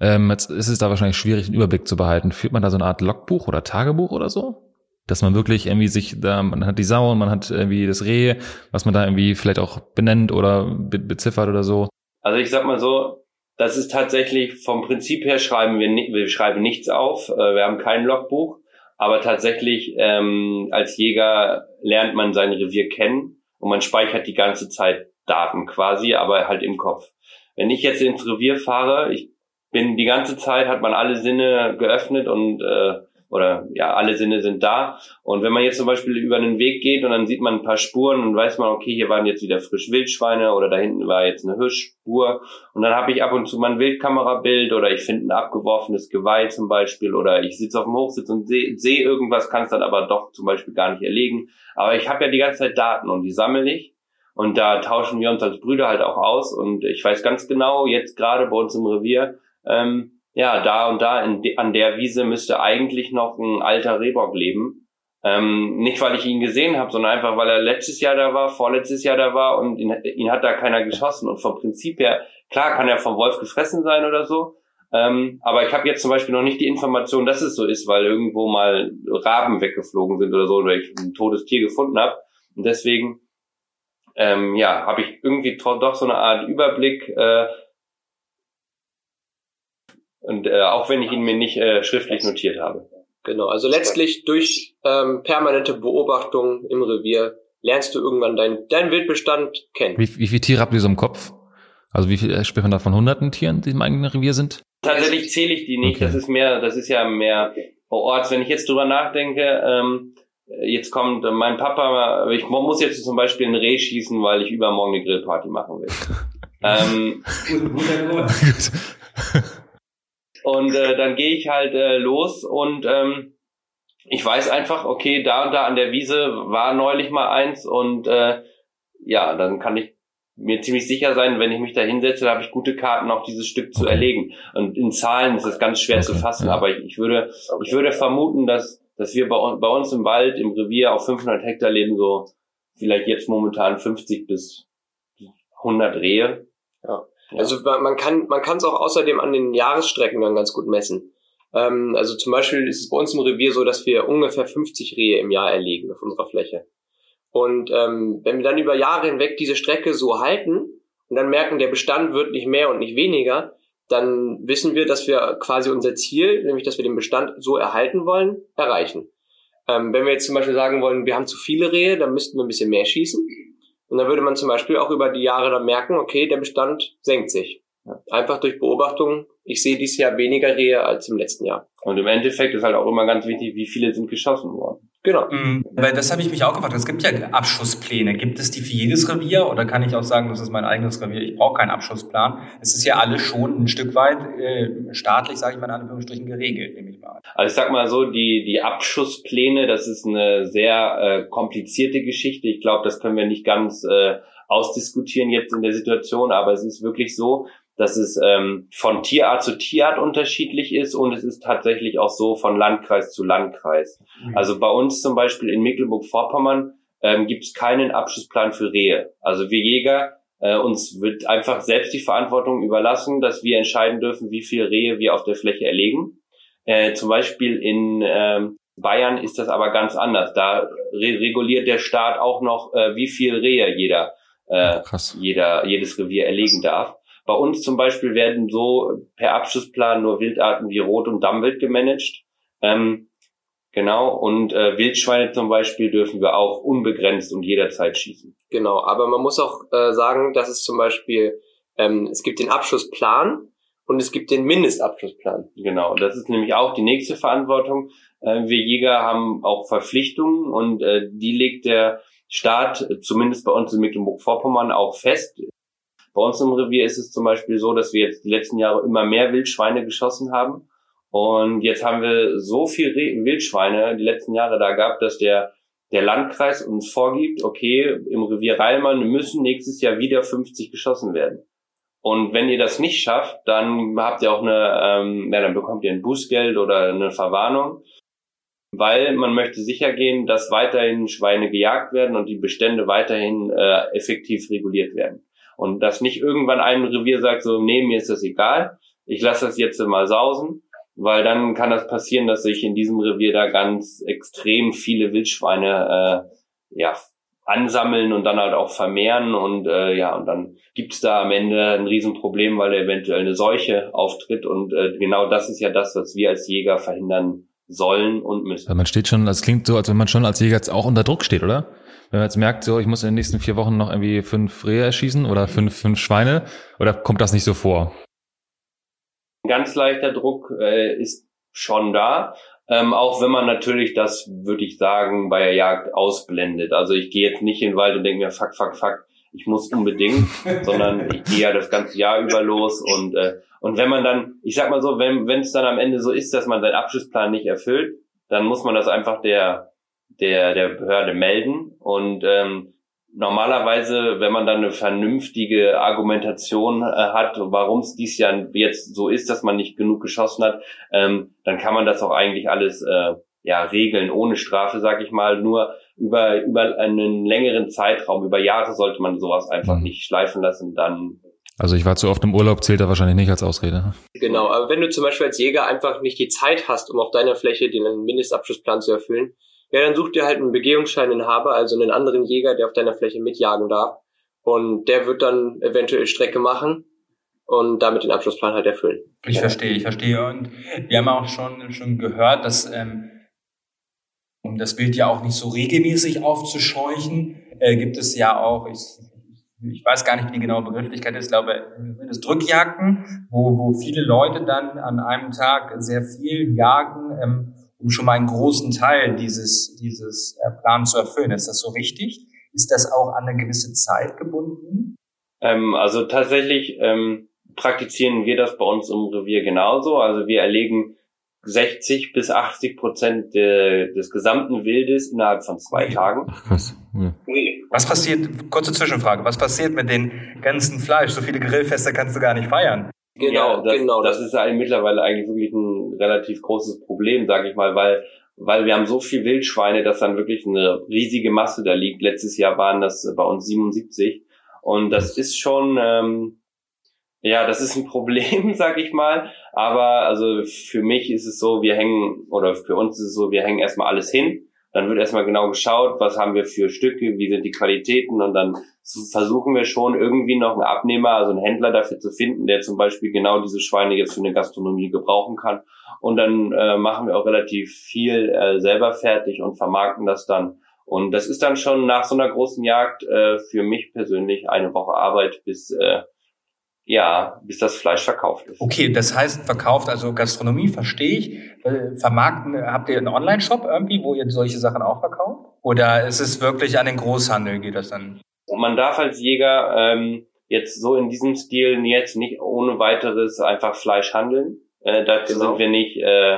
Ähm, jetzt ist es da wahrscheinlich schwierig, einen Überblick zu behalten. Führt man da so eine Art Logbuch oder Tagebuch oder so? Dass man wirklich irgendwie sich da, man hat die Sau und man hat irgendwie das Reh, was man da irgendwie vielleicht auch benennt oder be beziffert oder so. Also ich sag mal so, das ist tatsächlich vom Prinzip her schreiben wir, wir schreiben nichts auf. Äh, wir haben kein Logbuch, aber tatsächlich ähm, als Jäger lernt man sein Revier kennen und man speichert die ganze Zeit Daten quasi, aber halt im Kopf. Wenn ich jetzt ins Revier fahre, ich bin die ganze Zeit, hat man alle Sinne geöffnet und äh, oder ja, alle Sinne sind da. Und wenn man jetzt zum Beispiel über einen Weg geht und dann sieht man ein paar Spuren und weiß man, okay, hier waren jetzt wieder frisch Wildschweine oder da hinten war jetzt eine Hirschspur. Und dann habe ich ab und zu mal ein Wildkamerabild oder ich finde ein abgeworfenes Geweih zum Beispiel oder ich sitze auf dem Hochsitz und sehe seh irgendwas, kann es dann aber doch zum Beispiel gar nicht erlegen. Aber ich habe ja die ganze Zeit Daten und die sammle ich. Und da tauschen wir uns als Brüder halt auch aus. Und ich weiß ganz genau, jetzt gerade bei uns im Revier, ähm, ja, da und da de, an der Wiese müsste eigentlich noch ein alter Rehbock leben. Ähm, nicht, weil ich ihn gesehen habe, sondern einfach, weil er letztes Jahr da war, vorletztes Jahr da war und ihn, ihn hat da keiner geschossen. Und vom Prinzip her, klar kann er vom Wolf gefressen sein oder so, ähm, aber ich habe jetzt zum Beispiel noch nicht die Information, dass es so ist, weil irgendwo mal Raben weggeflogen sind oder so, oder ich ein totes Tier gefunden habe. Und deswegen, ähm, ja, habe ich irgendwie doch so eine Art Überblick, äh, und äh, auch wenn ich ihn mir nicht äh, schriftlich notiert habe. Genau, also letztlich durch ähm, permanente Beobachtung im Revier lernst du irgendwann deinen dein Wildbestand kennen. Wie, wie viele Tiere habt ihr so im Kopf? Also wie viel äh, spricht man da von hunderten Tieren, die im eigenen Revier sind? Tatsächlich zähle ich die nicht. Okay. Das ist mehr, das ist ja mehr vor Ort. Wenn ich jetzt drüber nachdenke, ähm, jetzt kommt mein Papa, ich muss jetzt zum Beispiel ein Reh schießen, weil ich übermorgen eine Grillparty machen will. ähm, Und äh, dann gehe ich halt äh, los und ähm, ich weiß einfach, okay, da und da an der Wiese war neulich mal eins und äh, ja, dann kann ich mir ziemlich sicher sein, wenn ich mich da hinsetze, da habe ich gute Karten, auch dieses Stück zu erlegen. Und in Zahlen ist es ganz schwer zu fassen, aber ich, ich würde, ich würde vermuten, dass, dass wir bei, bei uns im Wald, im Revier auf 500 Hektar leben, so vielleicht jetzt momentan 50 bis 100 Rehe. Also man kann man kann es auch außerdem an den Jahresstrecken dann ganz gut messen. Ähm, also zum Beispiel ist es bei uns im Revier so, dass wir ungefähr 50 Rehe im Jahr erlegen auf unserer Fläche. Und ähm, wenn wir dann über Jahre hinweg diese Strecke so halten und dann merken, der Bestand wird nicht mehr und nicht weniger, dann wissen wir, dass wir quasi unser Ziel, nämlich dass wir den Bestand so erhalten wollen, erreichen. Ähm, wenn wir jetzt zum Beispiel sagen wollen, wir haben zu viele Rehe, dann müssten wir ein bisschen mehr schießen. Und dann würde man zum Beispiel auch über die Jahre dann merken, okay, der Bestand senkt sich. Einfach durch Beobachtung. Ich sehe dieses Jahr weniger Rehe als im letzten Jahr. Und im Endeffekt ist halt auch immer ganz wichtig, wie viele sind geschossen worden. Genau. Mhm, weil das habe ich mich auch gefragt. Es gibt ja Abschusspläne. Gibt es die für jedes Revier oder kann ich auch sagen, das ist mein eigenes Revier? Ich brauche keinen Abschussplan. Es ist ja alles schon ein Stück weit äh, staatlich, sage ich mal in Anführungsstrichen, geregelt, nehme ich mal an. Also ich sag mal so, die, die Abschusspläne, das ist eine sehr äh, komplizierte Geschichte. Ich glaube, das können wir nicht ganz äh, ausdiskutieren jetzt in der Situation, aber es ist wirklich so, dass es ähm, von Tierart zu Tierart unterschiedlich ist und es ist tatsächlich auch so von Landkreis zu Landkreis. Mhm. Also bei uns zum Beispiel in Mecklenburg-Vorpommern ähm, gibt es keinen Abschlussplan für Rehe. Also wir Jäger, äh, uns wird einfach selbst die Verantwortung überlassen, dass wir entscheiden dürfen, wie viel Rehe wir auf der Fläche erlegen. Äh, zum Beispiel in ähm, Bayern ist das aber ganz anders. Da re reguliert der Staat auch noch, äh, wie viel Rehe jeder, äh, jeder, jedes Revier erlegen darf. Bei uns zum Beispiel werden so per Abschlussplan nur Wildarten wie Rot- und Dammwild gemanagt. Ähm, genau, und äh, Wildschweine zum Beispiel dürfen wir auch unbegrenzt und jederzeit schießen. Genau, aber man muss auch äh, sagen, dass es zum Beispiel, ähm, es gibt den Abschlussplan und es gibt den Mindestabschlussplan. Genau, das ist nämlich auch die nächste Verantwortung. Äh, wir Jäger haben auch Verpflichtungen und äh, die legt der Staat, zumindest bei uns in Mecklenburg-Vorpommern, auch fest. Bei uns im Revier ist es zum Beispiel so, dass wir jetzt die letzten Jahre immer mehr Wildschweine geschossen haben. Und jetzt haben wir so viel Wildschweine die letzten Jahre da gehabt, dass der, der Landkreis uns vorgibt, okay, im Revier Reilmann müssen nächstes Jahr wieder 50 geschossen werden. Und wenn ihr das nicht schafft, dann habt ihr auch eine, ähm, ja, dann bekommt ihr ein Bußgeld oder eine Verwarnung, weil man möchte sicher gehen, dass weiterhin Schweine gejagt werden und die Bestände weiterhin äh, effektiv reguliert werden. Und dass nicht irgendwann ein Revier sagt, so, nee, mir ist das egal, ich lasse das jetzt mal sausen, weil dann kann das passieren, dass sich in diesem Revier da ganz extrem viele Wildschweine äh, ja, ansammeln und dann halt auch vermehren und äh, ja, und dann gibt's da am Ende ein Riesenproblem, weil eventuell eine Seuche auftritt und äh, genau das ist ja das, was wir als Jäger verhindern sollen und müssen. Man steht schon, das klingt so, als wenn man schon als Jäger jetzt auch unter Druck steht, oder? Wenn man jetzt merkt, so, ich muss in den nächsten vier Wochen noch irgendwie fünf Rehe erschießen oder fünf, fünf Schweine, oder kommt das nicht so vor? Ein ganz leichter Druck äh, ist schon da. Ähm, auch wenn man natürlich das, würde ich sagen, bei der Jagd ausblendet. Also ich gehe jetzt nicht in den Wald und denke mir, fuck, fuck, fuck, ich muss unbedingt, sondern ich gehe ja das ganze Jahr über los und äh, und wenn man dann, ich sag mal so, wenn wenn es dann am Ende so ist, dass man seinen Abschlussplan nicht erfüllt, dann muss man das einfach der der, der Behörde melden. Und ähm, normalerweise, wenn man dann eine vernünftige Argumentation äh, hat, warum es dies Jahr jetzt so ist, dass man nicht genug geschossen hat, ähm, dann kann man das auch eigentlich alles äh, ja regeln ohne Strafe, sag ich mal. Nur über über einen längeren Zeitraum, über Jahre sollte man sowas einfach mhm. nicht schleifen lassen. Dann also ich war zu oft im Urlaub, zählt er wahrscheinlich nicht als Ausrede. Genau, aber wenn du zum Beispiel als Jäger einfach nicht die Zeit hast, um auf deiner Fläche den Mindestabschlussplan zu erfüllen, ja, dann such dir halt einen Begehungsscheininhaber, also einen anderen Jäger, der auf deiner Fläche mitjagen darf. Und der wird dann eventuell Strecke machen und damit den Abschlussplan halt erfüllen. Ich verstehe, ich verstehe. Und wir haben auch schon, schon gehört, dass ähm, um das Bild ja auch nicht so regelmäßig aufzuscheuchen, äh, gibt es ja auch, ich, ich weiß gar nicht, wie die genaue Begrifflichkeit ist, ich glaube, das Drückjagden, wo, wo viele Leute dann an einem Tag sehr viel jagen, ähm, um schon mal einen großen Teil dieses, dieses äh, Plans zu erfüllen. Ist das so richtig? Ist das auch an eine gewisse Zeit gebunden? Ähm, also tatsächlich ähm, praktizieren wir das bei uns im Revier genauso. Also wir erlegen 60 bis 80 Prozent de, des gesamten Wildes innerhalb von zwei Tagen. Krass. Ja. Was passiert, kurze Zwischenfrage, was passiert mit dem ganzen Fleisch? So viele Grillfeste kannst du gar nicht feiern. Genau, ja, das, genau. Das ist ja mittlerweile eigentlich wirklich ein relativ großes Problem, sage ich mal, weil weil wir haben so viel Wildschweine, dass dann wirklich eine riesige Masse da liegt. Letztes Jahr waren das bei uns 77 und das ist schon ähm, ja, das ist ein Problem, sag ich mal. Aber also für mich ist es so, wir hängen oder für uns ist es so, wir hängen erstmal alles hin dann wird erstmal genau geschaut, was haben wir für Stücke, wie sind die Qualitäten und dann versuchen wir schon irgendwie noch einen Abnehmer, also einen Händler dafür zu finden, der zum Beispiel genau diese Schweine jetzt für eine Gastronomie gebrauchen kann. Und dann äh, machen wir auch relativ viel äh, selber fertig und vermarkten das dann. Und das ist dann schon nach so einer großen Jagd äh, für mich persönlich eine Woche Arbeit, bis äh, Ja, bis das Fleisch verkauft ist. Okay, das heißt verkauft, also Gastronomie verstehe ich. Äh, Vermarkten, habt ihr einen Online-Shop irgendwie, wo ihr solche Sachen auch verkauft? Oder ist es wirklich an den Großhandel, geht das dann? Man darf als Jäger ähm, jetzt so in diesem Stil jetzt nicht ohne weiteres einfach Fleisch handeln. Äh, dazu Genau. sind wir nicht äh,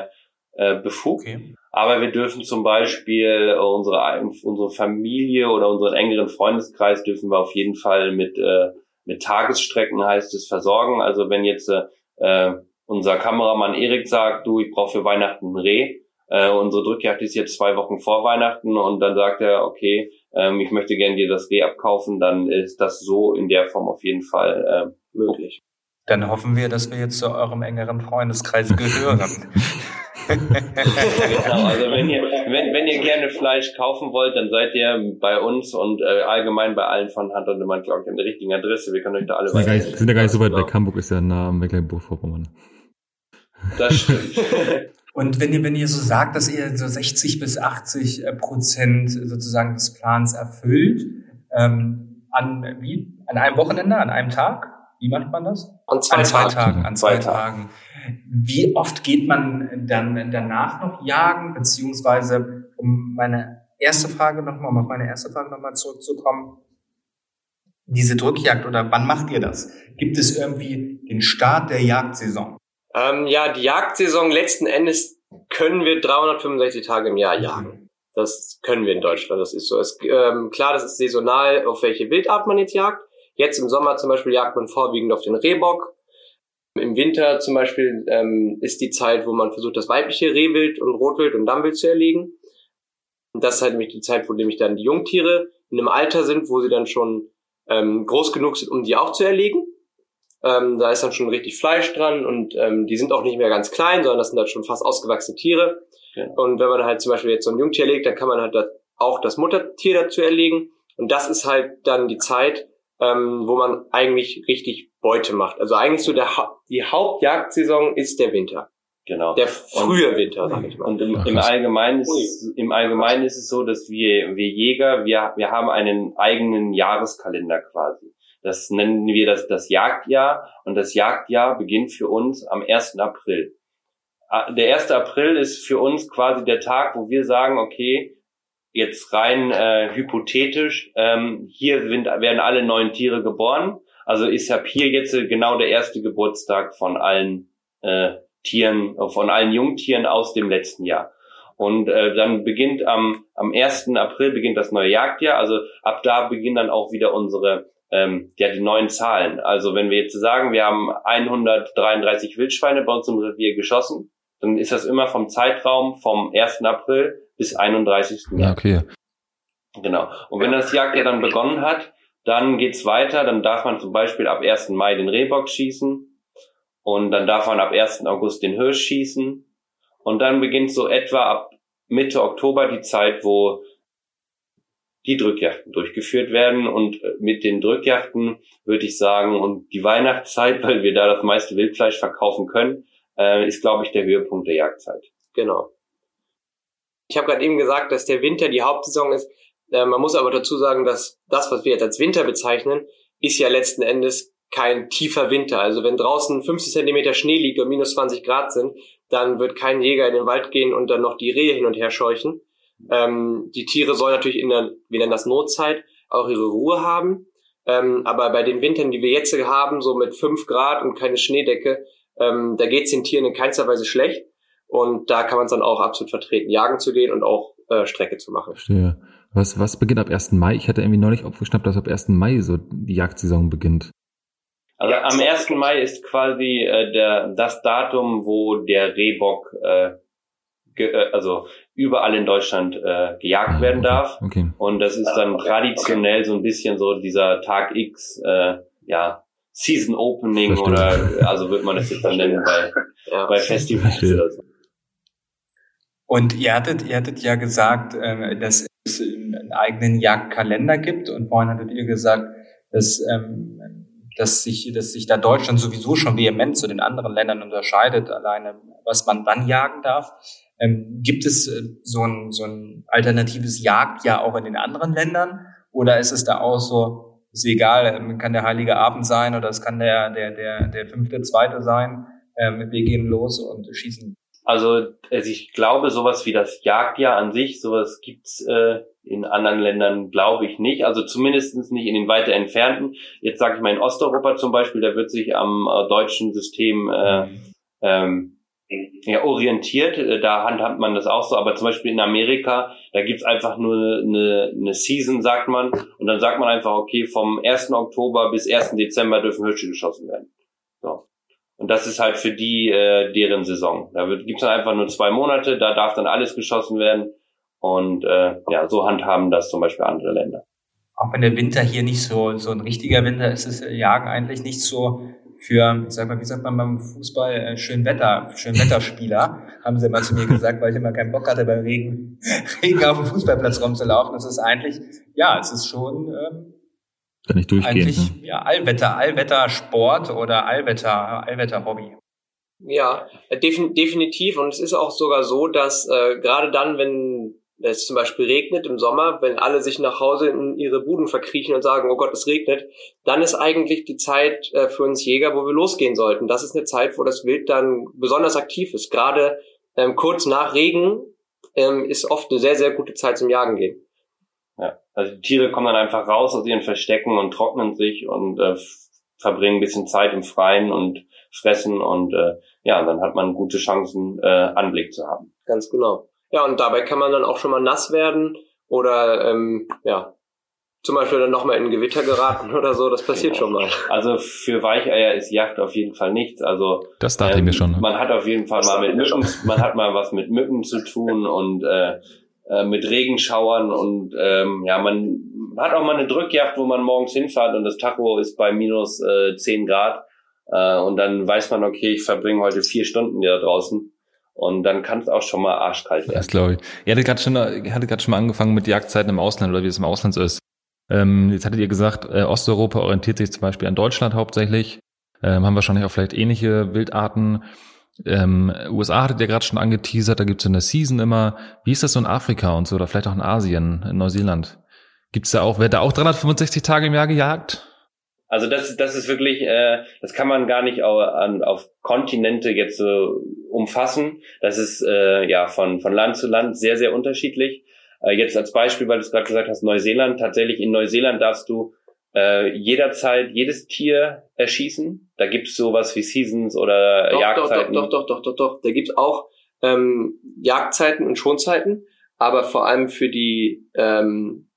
äh, befugt. Okay. Aber wir dürfen zum Beispiel unsere, unsere Familie oder unseren engeren Freundeskreis dürfen wir auf jeden Fall mit, äh, mit Tagesstrecken, heißt es, versorgen. Also wenn jetzt äh, unser Kameramann Erik sagt, du, ich brauche für Weihnachten ein Reh, äh, unsere Drückjagd ist jetzt zwei Wochen vor Weihnachten und dann sagt er, okay, ähm, ich möchte gerne dir das Reh abkaufen, dann ist das so in der Form auf jeden Fall äh, möglich. Dann hoffen wir, dass wir jetzt zu eurem engeren Freundeskreis gehören. Genau, also wenn ihr, wenn, wenn ihr gerne Fleisch kaufen wollt, dann seid ihr bei uns und äh, allgemein bei allen von Hand und Mann, glaube ich, an der richtigen Adresse. Wir können euch da alle nicht, wir sind ja gar nicht so weit Genau. weg. Hamburg ist ja nah am Mecklenburg-Vorpommern. Das stimmt. Und wenn ihr, wenn ihr so sagt, dass ihr so 60 bis 80 Prozent sozusagen des Plans erfüllt, ähm, an, wie, an einem Wochenende, an einem Tag? Wie macht man das? An zwei an zwei Tagen. Tagen. An zwei Zwei Tagen. Wie oft geht man dann danach noch jagen? Beziehungsweise, um meine erste Frage nochmal, um auf meine erste Frage nochmal zurückzukommen. Diese Drückjagd oder wann macht ihr das? Gibt es irgendwie den Start der Jagdsaison? Ähm, ja, die Jagdsaison letzten Endes können wir 365 Tage im Jahr jagen. Das können wir in Deutschland, das ist so. Es, ähm, klar, das ist saisonal, auf welche Wildart man jetzt jagt. Jetzt im Sommer zum Beispiel jagt man vorwiegend auf den Rehbock. Im Winter zum Beispiel ähm, ist die Zeit, wo man versucht, das weibliche Rehwild und Rotwild und Dammwild zu erlegen. Und das ist halt nämlich die Zeit, wo nämlich dann die Jungtiere in einem Alter sind, wo sie dann schon ähm, groß genug sind, um die auch zu erlegen. Ähm, da ist dann schon richtig Fleisch dran und ähm, die sind auch nicht mehr ganz klein, sondern das sind halt schon fast ausgewachsene Tiere. Genau. Und wenn man halt zum Beispiel jetzt so ein Jungtier legt, dann kann man halt auch das Muttertier dazu erlegen. Und das ist halt dann die Zeit, ähm, wo man eigentlich richtig Beute macht. Also eigentlich so der ha die Hauptjagdsaison ist der Winter. Genau. Der frühe Winter, sag ich mal. Und im, im. Allgemeinen ist es, im Allgemeinen ist es so, dass wir, wir Jäger, wir, wir haben einen eigenen Jahreskalender quasi. Das nennen wir das, das Jagdjahr. Und das Jagdjahr beginnt für uns am 1. April. Ah, Der 1. April ist für uns quasi der Tag, wo wir sagen, okay, jetzt rein äh, hypothetisch, ähm, hier sind, werden alle neuen Tiere geboren. Also ist ab hier jetzt äh, genau der erste Geburtstag von allen äh, Tieren, äh, von allen Jungtieren aus dem letzten Jahr. Und äh, dann beginnt am, am 1. April beginnt das neue Jagdjahr. Also ab da beginnen dann auch wieder unsere, ähm, ja, die neuen Zahlen. Also wenn wir jetzt sagen, wir haben 133 Wildschweine bei uns im Revier geschossen, dann ist das immer vom Zeitraum vom 1. April bis 31. Ja, März. okay. Genau. Und wenn das Jagdjahr dann begonnen hat, dann geht's weiter. Dann darf man zum Beispiel ab 1. Mai den Rehbock schießen. Und dann darf man ab 1. August den Hirsch schießen. Und dann beginnt so etwa ab Mitte Oktober die Zeit, wo die Drückjachten durchgeführt werden. Und äh, mit den Drückjachten würde ich sagen, und die Weihnachtszeit, weil wir da das meiste Wildfleisch verkaufen können, äh, ist, glaube ich, der Höhepunkt der Jagdzeit. Genau. Ich habe gerade eben gesagt, dass der Winter die Hauptsaison ist. Äh, man muss aber dazu sagen, dass das, was wir jetzt als Winter bezeichnen, ist ja letzten Endes kein tiefer Winter. Also wenn draußen 50 Zentimeter Schnee liegt und minus 20 Grad sind, dann wird kein Jäger in den Wald gehen und dann noch die Rehe hin und her scheuchen. Ähm, die Tiere sollen natürlich in der, wir nennen das Notzeit, auch ihre Ruhe haben. Ähm, aber bei den Wintern, die wir jetzt haben, so mit 5 Grad und keine Schneedecke, ähm, da geht's den Tieren in keinster Weise schlecht. Und da kann man es dann auch absolut vertreten, jagen zu gehen und auch äh, Strecke zu machen. Verstehe. Was, was beginnt ab 1. Mai? Ich hatte irgendwie neulich aufgeschnappt, dass ab 1. Mai so die Jagdsaison beginnt. Also am 1. Mai ist quasi äh, der, das Datum, wo der Rehbock äh, ge, äh, also überall in Deutschland äh, gejagt Ah, werden okay. darf. Okay. Und das ist dann traditionell so ein bisschen so dieser Tag X, äh, ja, Season Opening Verstehe. oder also wird man das jetzt dann nennen bei, Ja. bei Festivals Verstehe. oder so. Und ihr hattet, ihr hattet ja gesagt, ähm, dass es einen eigenen Jagdkalender gibt und vorhin hattet ihr gesagt, dass, ähm, dass sich, dass sich da Deutschland sowieso schon vehement zu den anderen Ländern unterscheidet, alleine was man wann jagen darf. Ähm, gibt es äh, so ein, so ein alternatives Jagdjahr auch in den anderen Ländern? Oder ist es da auch so, ist egal, ähm, kann der heilige Abend sein oder es kann der, der, der, der fünfte, zweite sein. Ähm, wir gehen los und schießen. Also, also ich glaube, sowas wie das Jagdjahr an sich, sowas gibt's äh, in anderen Ländern, glaube ich, nicht. Also zumindestens nicht in den weiter entfernten. Jetzt sage ich mal in Osteuropa zum Beispiel, da wird sich am äh, deutschen System äh, ähm, ja, orientiert, äh, da handhabt man das auch so, aber zum Beispiel in Amerika, da gibt's einfach nur eine, eine Season, sagt man, und dann sagt man einfach, okay, vom 1. Oktober bis 1. Dezember dürfen Hirsche geschossen werden. So. Und das ist halt für die äh, deren Saison. Da wird, gibt's dann einfach nur zwei Monate, da darf dann alles geschossen werden. Und äh, ja, so handhaben das zum Beispiel andere Länder. Auch wenn der Winter hier nicht so, so ein richtiger Winter ist, ist Jagen eigentlich nicht so für, sag mal, wie sagt man beim Fußball, äh, schön Wetter, schön Wetterspieler, haben sie immer zu mir gesagt, weil ich immer keinen Bock hatte, bei Regen, Regen auf dem Fußballplatz rumzulaufen. Das ist eigentlich, ja, es ist schon ähm, Kann nicht durchgehen. eigentlich Ne? ja, Allwetter, Allwettersport oder Allwetter, Allwetter-Hobby. Ja, defin definitiv. Und es ist auch sogar so, dass äh, gerade dann, wenn es zum Beispiel regnet im Sommer, wenn alle sich nach Hause in ihre Buden verkriechen und sagen, oh Gott, es regnet, dann ist eigentlich die Zeit äh, für uns Jäger, wo wir losgehen sollten. Das ist eine Zeit, wo das Wild dann besonders aktiv ist. Gerade ähm, kurz nach Regen ähm, ist oft eine sehr, sehr gute Zeit zum Jagen gehen. Also die Tiere kommen dann einfach raus aus ihren Verstecken und trocknen sich und äh, verbringen ein bisschen Zeit im Freien und fressen und äh, ja, dann hat man gute Chancen, äh, Anblick zu haben. Ganz genau. Ja, und dabei kann man dann auch schon mal nass werden oder ähm, ja, zum Beispiel dann nochmal in ein Gewitter geraten oder so. Das passiert Genau. schon mal. Also für Weicheier ist Jagd auf jeden Fall nichts. Also Das dachte ich mir schon. Man hat auf jeden Fall mal mit Mücken, man hat mal was mit Mücken zu tun und äh, äh, mit Regenschauern und ähm, ja, man hat auch mal eine Drückjagd, wo man morgens hinfährt und das Tacho ist bei minus äh, 10 Grad äh, und dann weiß man, okay, ich verbringe heute vier Stunden da draußen und dann kann es auch schon mal arschkalt werden. Das glaube ich. Ihr hattet gerade schon, ihr hattet gerade schon mal angefangen mit Jagdzeiten im Ausland oder wie es im Ausland so ist. Ähm, jetzt hattet ihr gesagt, äh, Osteuropa orientiert sich zum Beispiel an Deutschland hauptsächlich. Ähm, haben wahrscheinlich auch vielleicht ähnliche Wildarten. Ähm, USA hattet ihr gerade schon angeteasert, da gibt's so eine Season immer. Wie ist das so in Afrika und so oder vielleicht auch in Asien, in Neuseeland? Gibt's da auch, wird da auch 365 Tage im Jahr gejagt? Also das, das ist wirklich, äh, das kann man gar nicht au- an, auf Kontinente jetzt so umfassen. Das ist äh, ja von, von Land zu Land sehr, sehr unterschiedlich. Äh, jetzt als Beispiel, weil du es gerade gesagt hast, Neuseeland. Tatsächlich in Neuseeland darfst du äh, jederzeit jedes Tier erschießen. Da gibt's sowas wie Seasons oder Doch, doch, Jagdzeiten. doch, doch, doch, doch, doch. Da gibt's auch ähm, Jagdzeiten und Schonzeiten, aber vor allem für die ähm,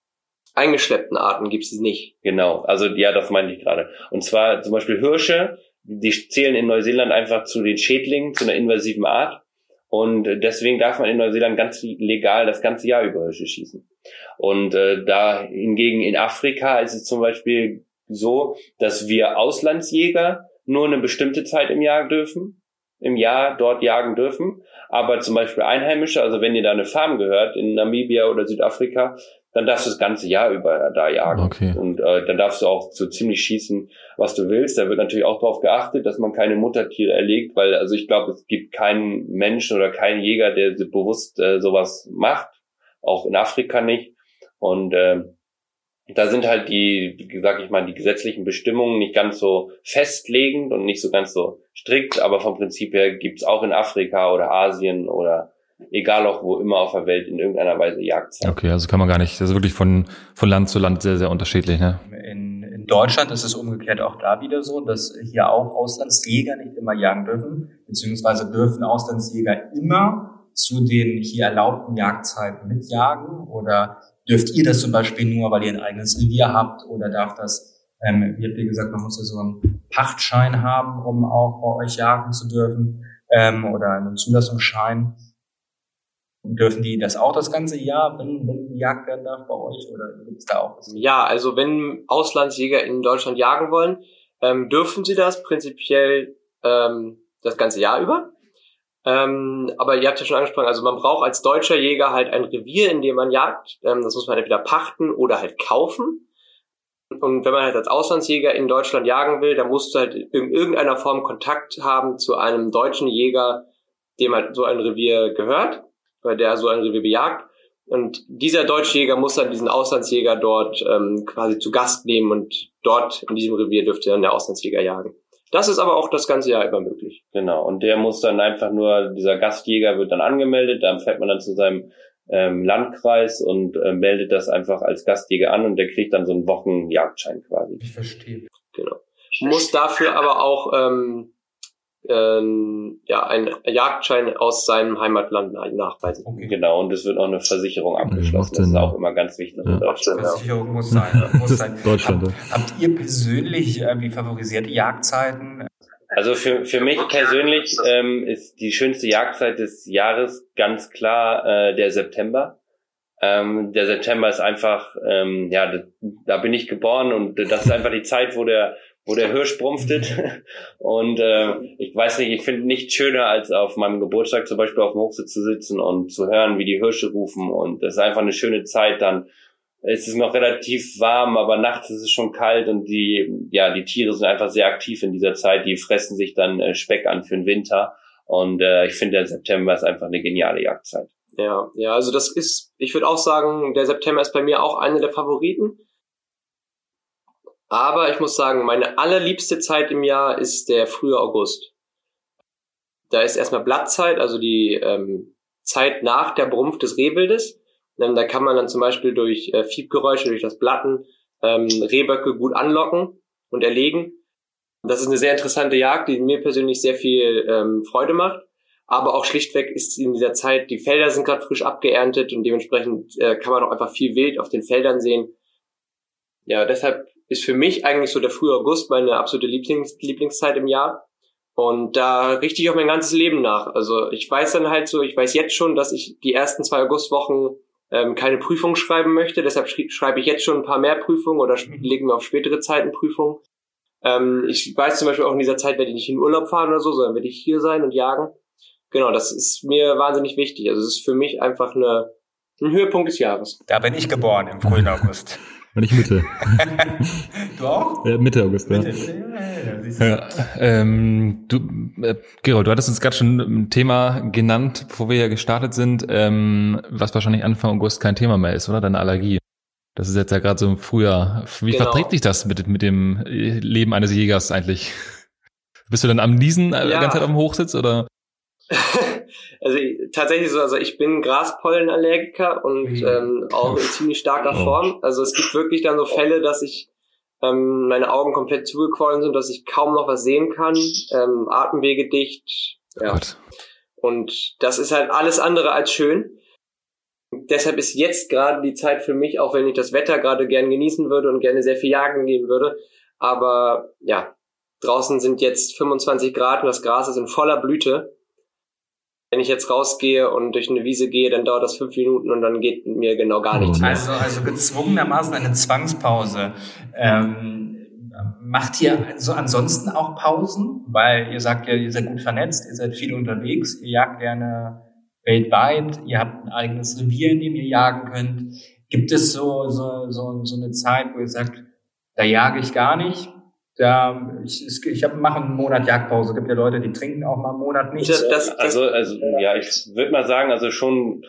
eingeschleppten Arten gibt's sie nicht. Genau, also ja, das meinte ich gerade. Und zwar zum Beispiel Hirsche, die zählen in Neuseeland einfach zu den Schädlingen, zu einer invasiven Art. Und deswegen darf man in Neuseeland ganz legal das ganze Jahr über Hirsche schießen. Und äh, da hingegen in Afrika ist es zum Beispiel so, dass wir Auslandsjäger nur eine bestimmte Zeit im Jahr dürfen, im Jahr dort jagen dürfen. Aber zum Beispiel Einheimische, also wenn ihr da eine Farm gehört in Namibia oder Südafrika, dann darfst du das ganze Jahr über da jagen. Okay. Und äh, dann darfst du auch so ziemlich schießen, was du willst. Da wird natürlich auch darauf geachtet, dass man keine Muttertiere erlegt, weil also ich glaube, es gibt keinen Menschen oder keinen Jäger, der bewusst äh, sowas macht. Auch in Afrika nicht. Und äh, da sind halt die, wie sag ich mal, die gesetzlichen Bestimmungen nicht ganz so festlegend und nicht so ganz so strikt, aber vom Prinzip her gibt's auch in Afrika oder Asien oder egal auch wo immer auf der Welt in irgendeiner Weise Jagdzeit. Okay, also kann man gar nicht, das ist wirklich von, von Land zu Land sehr, sehr unterschiedlich, ne? In, in Deutschland ist es umgekehrt auch da wieder so, dass hier auch Auslandsjäger nicht immer jagen dürfen, beziehungsweise dürfen Auslandsjäger immer zu den hier erlaubten Jagdzeiten mitjagen oder dürft ihr das zum Beispiel nur, weil ihr ein eigenes Revier habt oder darf das, ähm, wie habt ihr gesagt, man muss ja so einen Pachtschein haben, um auch bei euch jagen zu dürfen ähm, oder einen Zulassungsschein. Dürfen die das auch das ganze Jahr, wenn, wenn gejagt werden darf bei euch oder gibt es da auch was? Ja, also wenn Auslandsjäger in Deutschland jagen wollen, ähm, dürfen sie das prinzipiell ähm, das ganze Jahr über. Ähm, aber ihr habt ja schon angesprochen, also man braucht als deutscher Jäger halt ein Revier, in dem man jagt. Ähm, das muss man entweder pachten oder halt kaufen. Und wenn man halt als Auslandsjäger in Deutschland jagen will, dann musst du halt in irgendeiner Form Kontakt haben zu einem deutschen Jäger, dem halt so ein Revier gehört, oder der so ein Revier bejagt. Und dieser Deutschjäger muss dann diesen Auslandsjäger dort ähm, quasi zu Gast nehmen und dort in diesem Revier dürfte dann der Auslandsjäger jagen. Das ist aber auch das ganze Jahr über möglich. Genau. Und der muss dann einfach nur, dieser Gastjäger wird dann angemeldet, dann fährt man dann zu seinem ähm, Landkreis und äh, meldet das einfach als Gastjäger an und der kriegt dann so einen Wochenjagdschein quasi. Ich verstehe. Genau. Muss dafür aber auch ähm, ähm, ja, einen Jagdschein aus seinem Heimatland nachweisen. Okay. Genau, und es wird auch eine Versicherung abgeschlossen. Das ist auch immer ganz wichtig Ja. in Deutschland. Ja. Versicherung muss sein. Muss sein. Deutschland, Habt, ja. habt ihr persönlich äh, wie favorisierte Jagdzeiten? Also für, für mich persönlich ähm, ist die schönste Jagdzeit des Jahres ganz klar äh, der September. Ähm, der September ist einfach, ähm, ja, da, da bin ich geboren und das ist einfach die Zeit, wo der wo der Hirsch brumpftet. Und äh, ich weiß nicht, ich finde nichts schöner, als auf meinem Geburtstag zum Beispiel auf dem Hochsitz zu sitzen und zu hören, wie die Hirsche rufen. Und das ist einfach eine schöne Zeit. Dann es ist noch relativ warm, aber nachts ist es schon kalt und die, ja, die Tiere sind einfach sehr aktiv in dieser Zeit. Die fressen sich dann äh, Speck an für den Winter. Und äh, ich finde, der September ist einfach eine geniale Jagdzeit. Ja, ja, also das ist, ich würde auch sagen, der September ist bei mir auch eine der Favoriten. Aber ich muss sagen, meine allerliebste Zeit im Jahr ist der frühe August. Da ist erstmal Blattzeit, also die ähm, Zeit nach der Brumpf des Rehwildes. Ähm, da kann man dann zum Beispiel durch äh, Fiebgeräusche, durch das Blatten ähm, Rehböcke gut anlocken und erlegen. Das ist eine sehr interessante Jagd, die mir persönlich sehr viel ähm, Freude macht. Aber auch schlichtweg ist in dieser Zeit, die Felder sind gerade frisch abgeerntet und dementsprechend äh, kann man auch einfach viel Wild auf den Feldern sehen. Ja, deshalb ist für mich eigentlich so der frühe August meine absolute Lieblings Lieblingszeit im Jahr. Und da richte ich auch mein ganzes Leben nach. Also ich weiß dann halt so, ich weiß jetzt schon, dass ich die ersten zwei Augustwochen ähm, keine Prüfung schreiben möchte. Deshalb schreibe ich jetzt schon ein paar mehr Prüfungen oder sch- lege mir auf spätere Zeiten Prüfungen. Ähm, ich weiß zum Beispiel auch in dieser Zeit werde ich nicht in Urlaub fahren oder so, sondern werde ich hier sein und jagen. Genau, das ist mir wahnsinnig wichtig. Also es ist für mich einfach eine, ein Höhepunkt des Jahres. Da bin ich geboren im frühen August. Und nicht Mitte. du auch? Äh, Mitte August, ja. Bitte. Ja, du. Ja, ähm, du, äh, Gerold, du hattest uns gerade schon ein Thema genannt, bevor wir ja gestartet sind, ähm, was wahrscheinlich Anfang August kein Thema mehr ist, oder? Deine Allergie. Das ist jetzt ja gerade so im Frühjahr. Wie Genau. verträgt sich das mit, mit dem äh, Leben eines Jägers eigentlich? Bist du dann am Niesen äh, die Ja. ganze Zeit auf dem Hochsitz oder? also ich- tatsächlich so, also ich bin Graspollenallergiker und Ui. ähm, auch in ziemlich starker Oh. Form. Also es gibt wirklich dann so Fälle, dass ich ähm, meine Augen komplett zugequollen sind, dass ich kaum noch was sehen kann, ähm, Atemwege dicht. Ja. Gott. Und das ist halt alles andere als schön. Deshalb ist jetzt gerade die Zeit für mich, auch wenn ich das Wetter gerade gern genießen würde und gerne sehr viel jagen gehen würde. Aber ja, draußen sind jetzt 25 Grad und das Gras ist in voller Blüte. Wenn ich jetzt rausgehe und durch eine Wiese gehe, dann dauert das fünf Minuten und dann geht mir genau gar Oh, nichts mehr. Also, also gezwungenermaßen eine Zwangspause. Ähm, macht ihr so ansonsten auch Pausen? Weil ihr sagt ja, ihr seid gut vernetzt, ihr seid viel unterwegs, ihr jagt gerne weltweit, ihr habt ein eigenes Revier, in dem ihr jagen könnt. Gibt es so, so, so, so eine Zeit, wo ihr sagt, da jage ich gar nicht? Da, ich, ich, hab, mache einen Monat Jagdpause. Es gibt ja Leute, die trinken auch mal einen Monat nichts. Das, das, das, Also, also ja, ich würde mal sagen, also schon,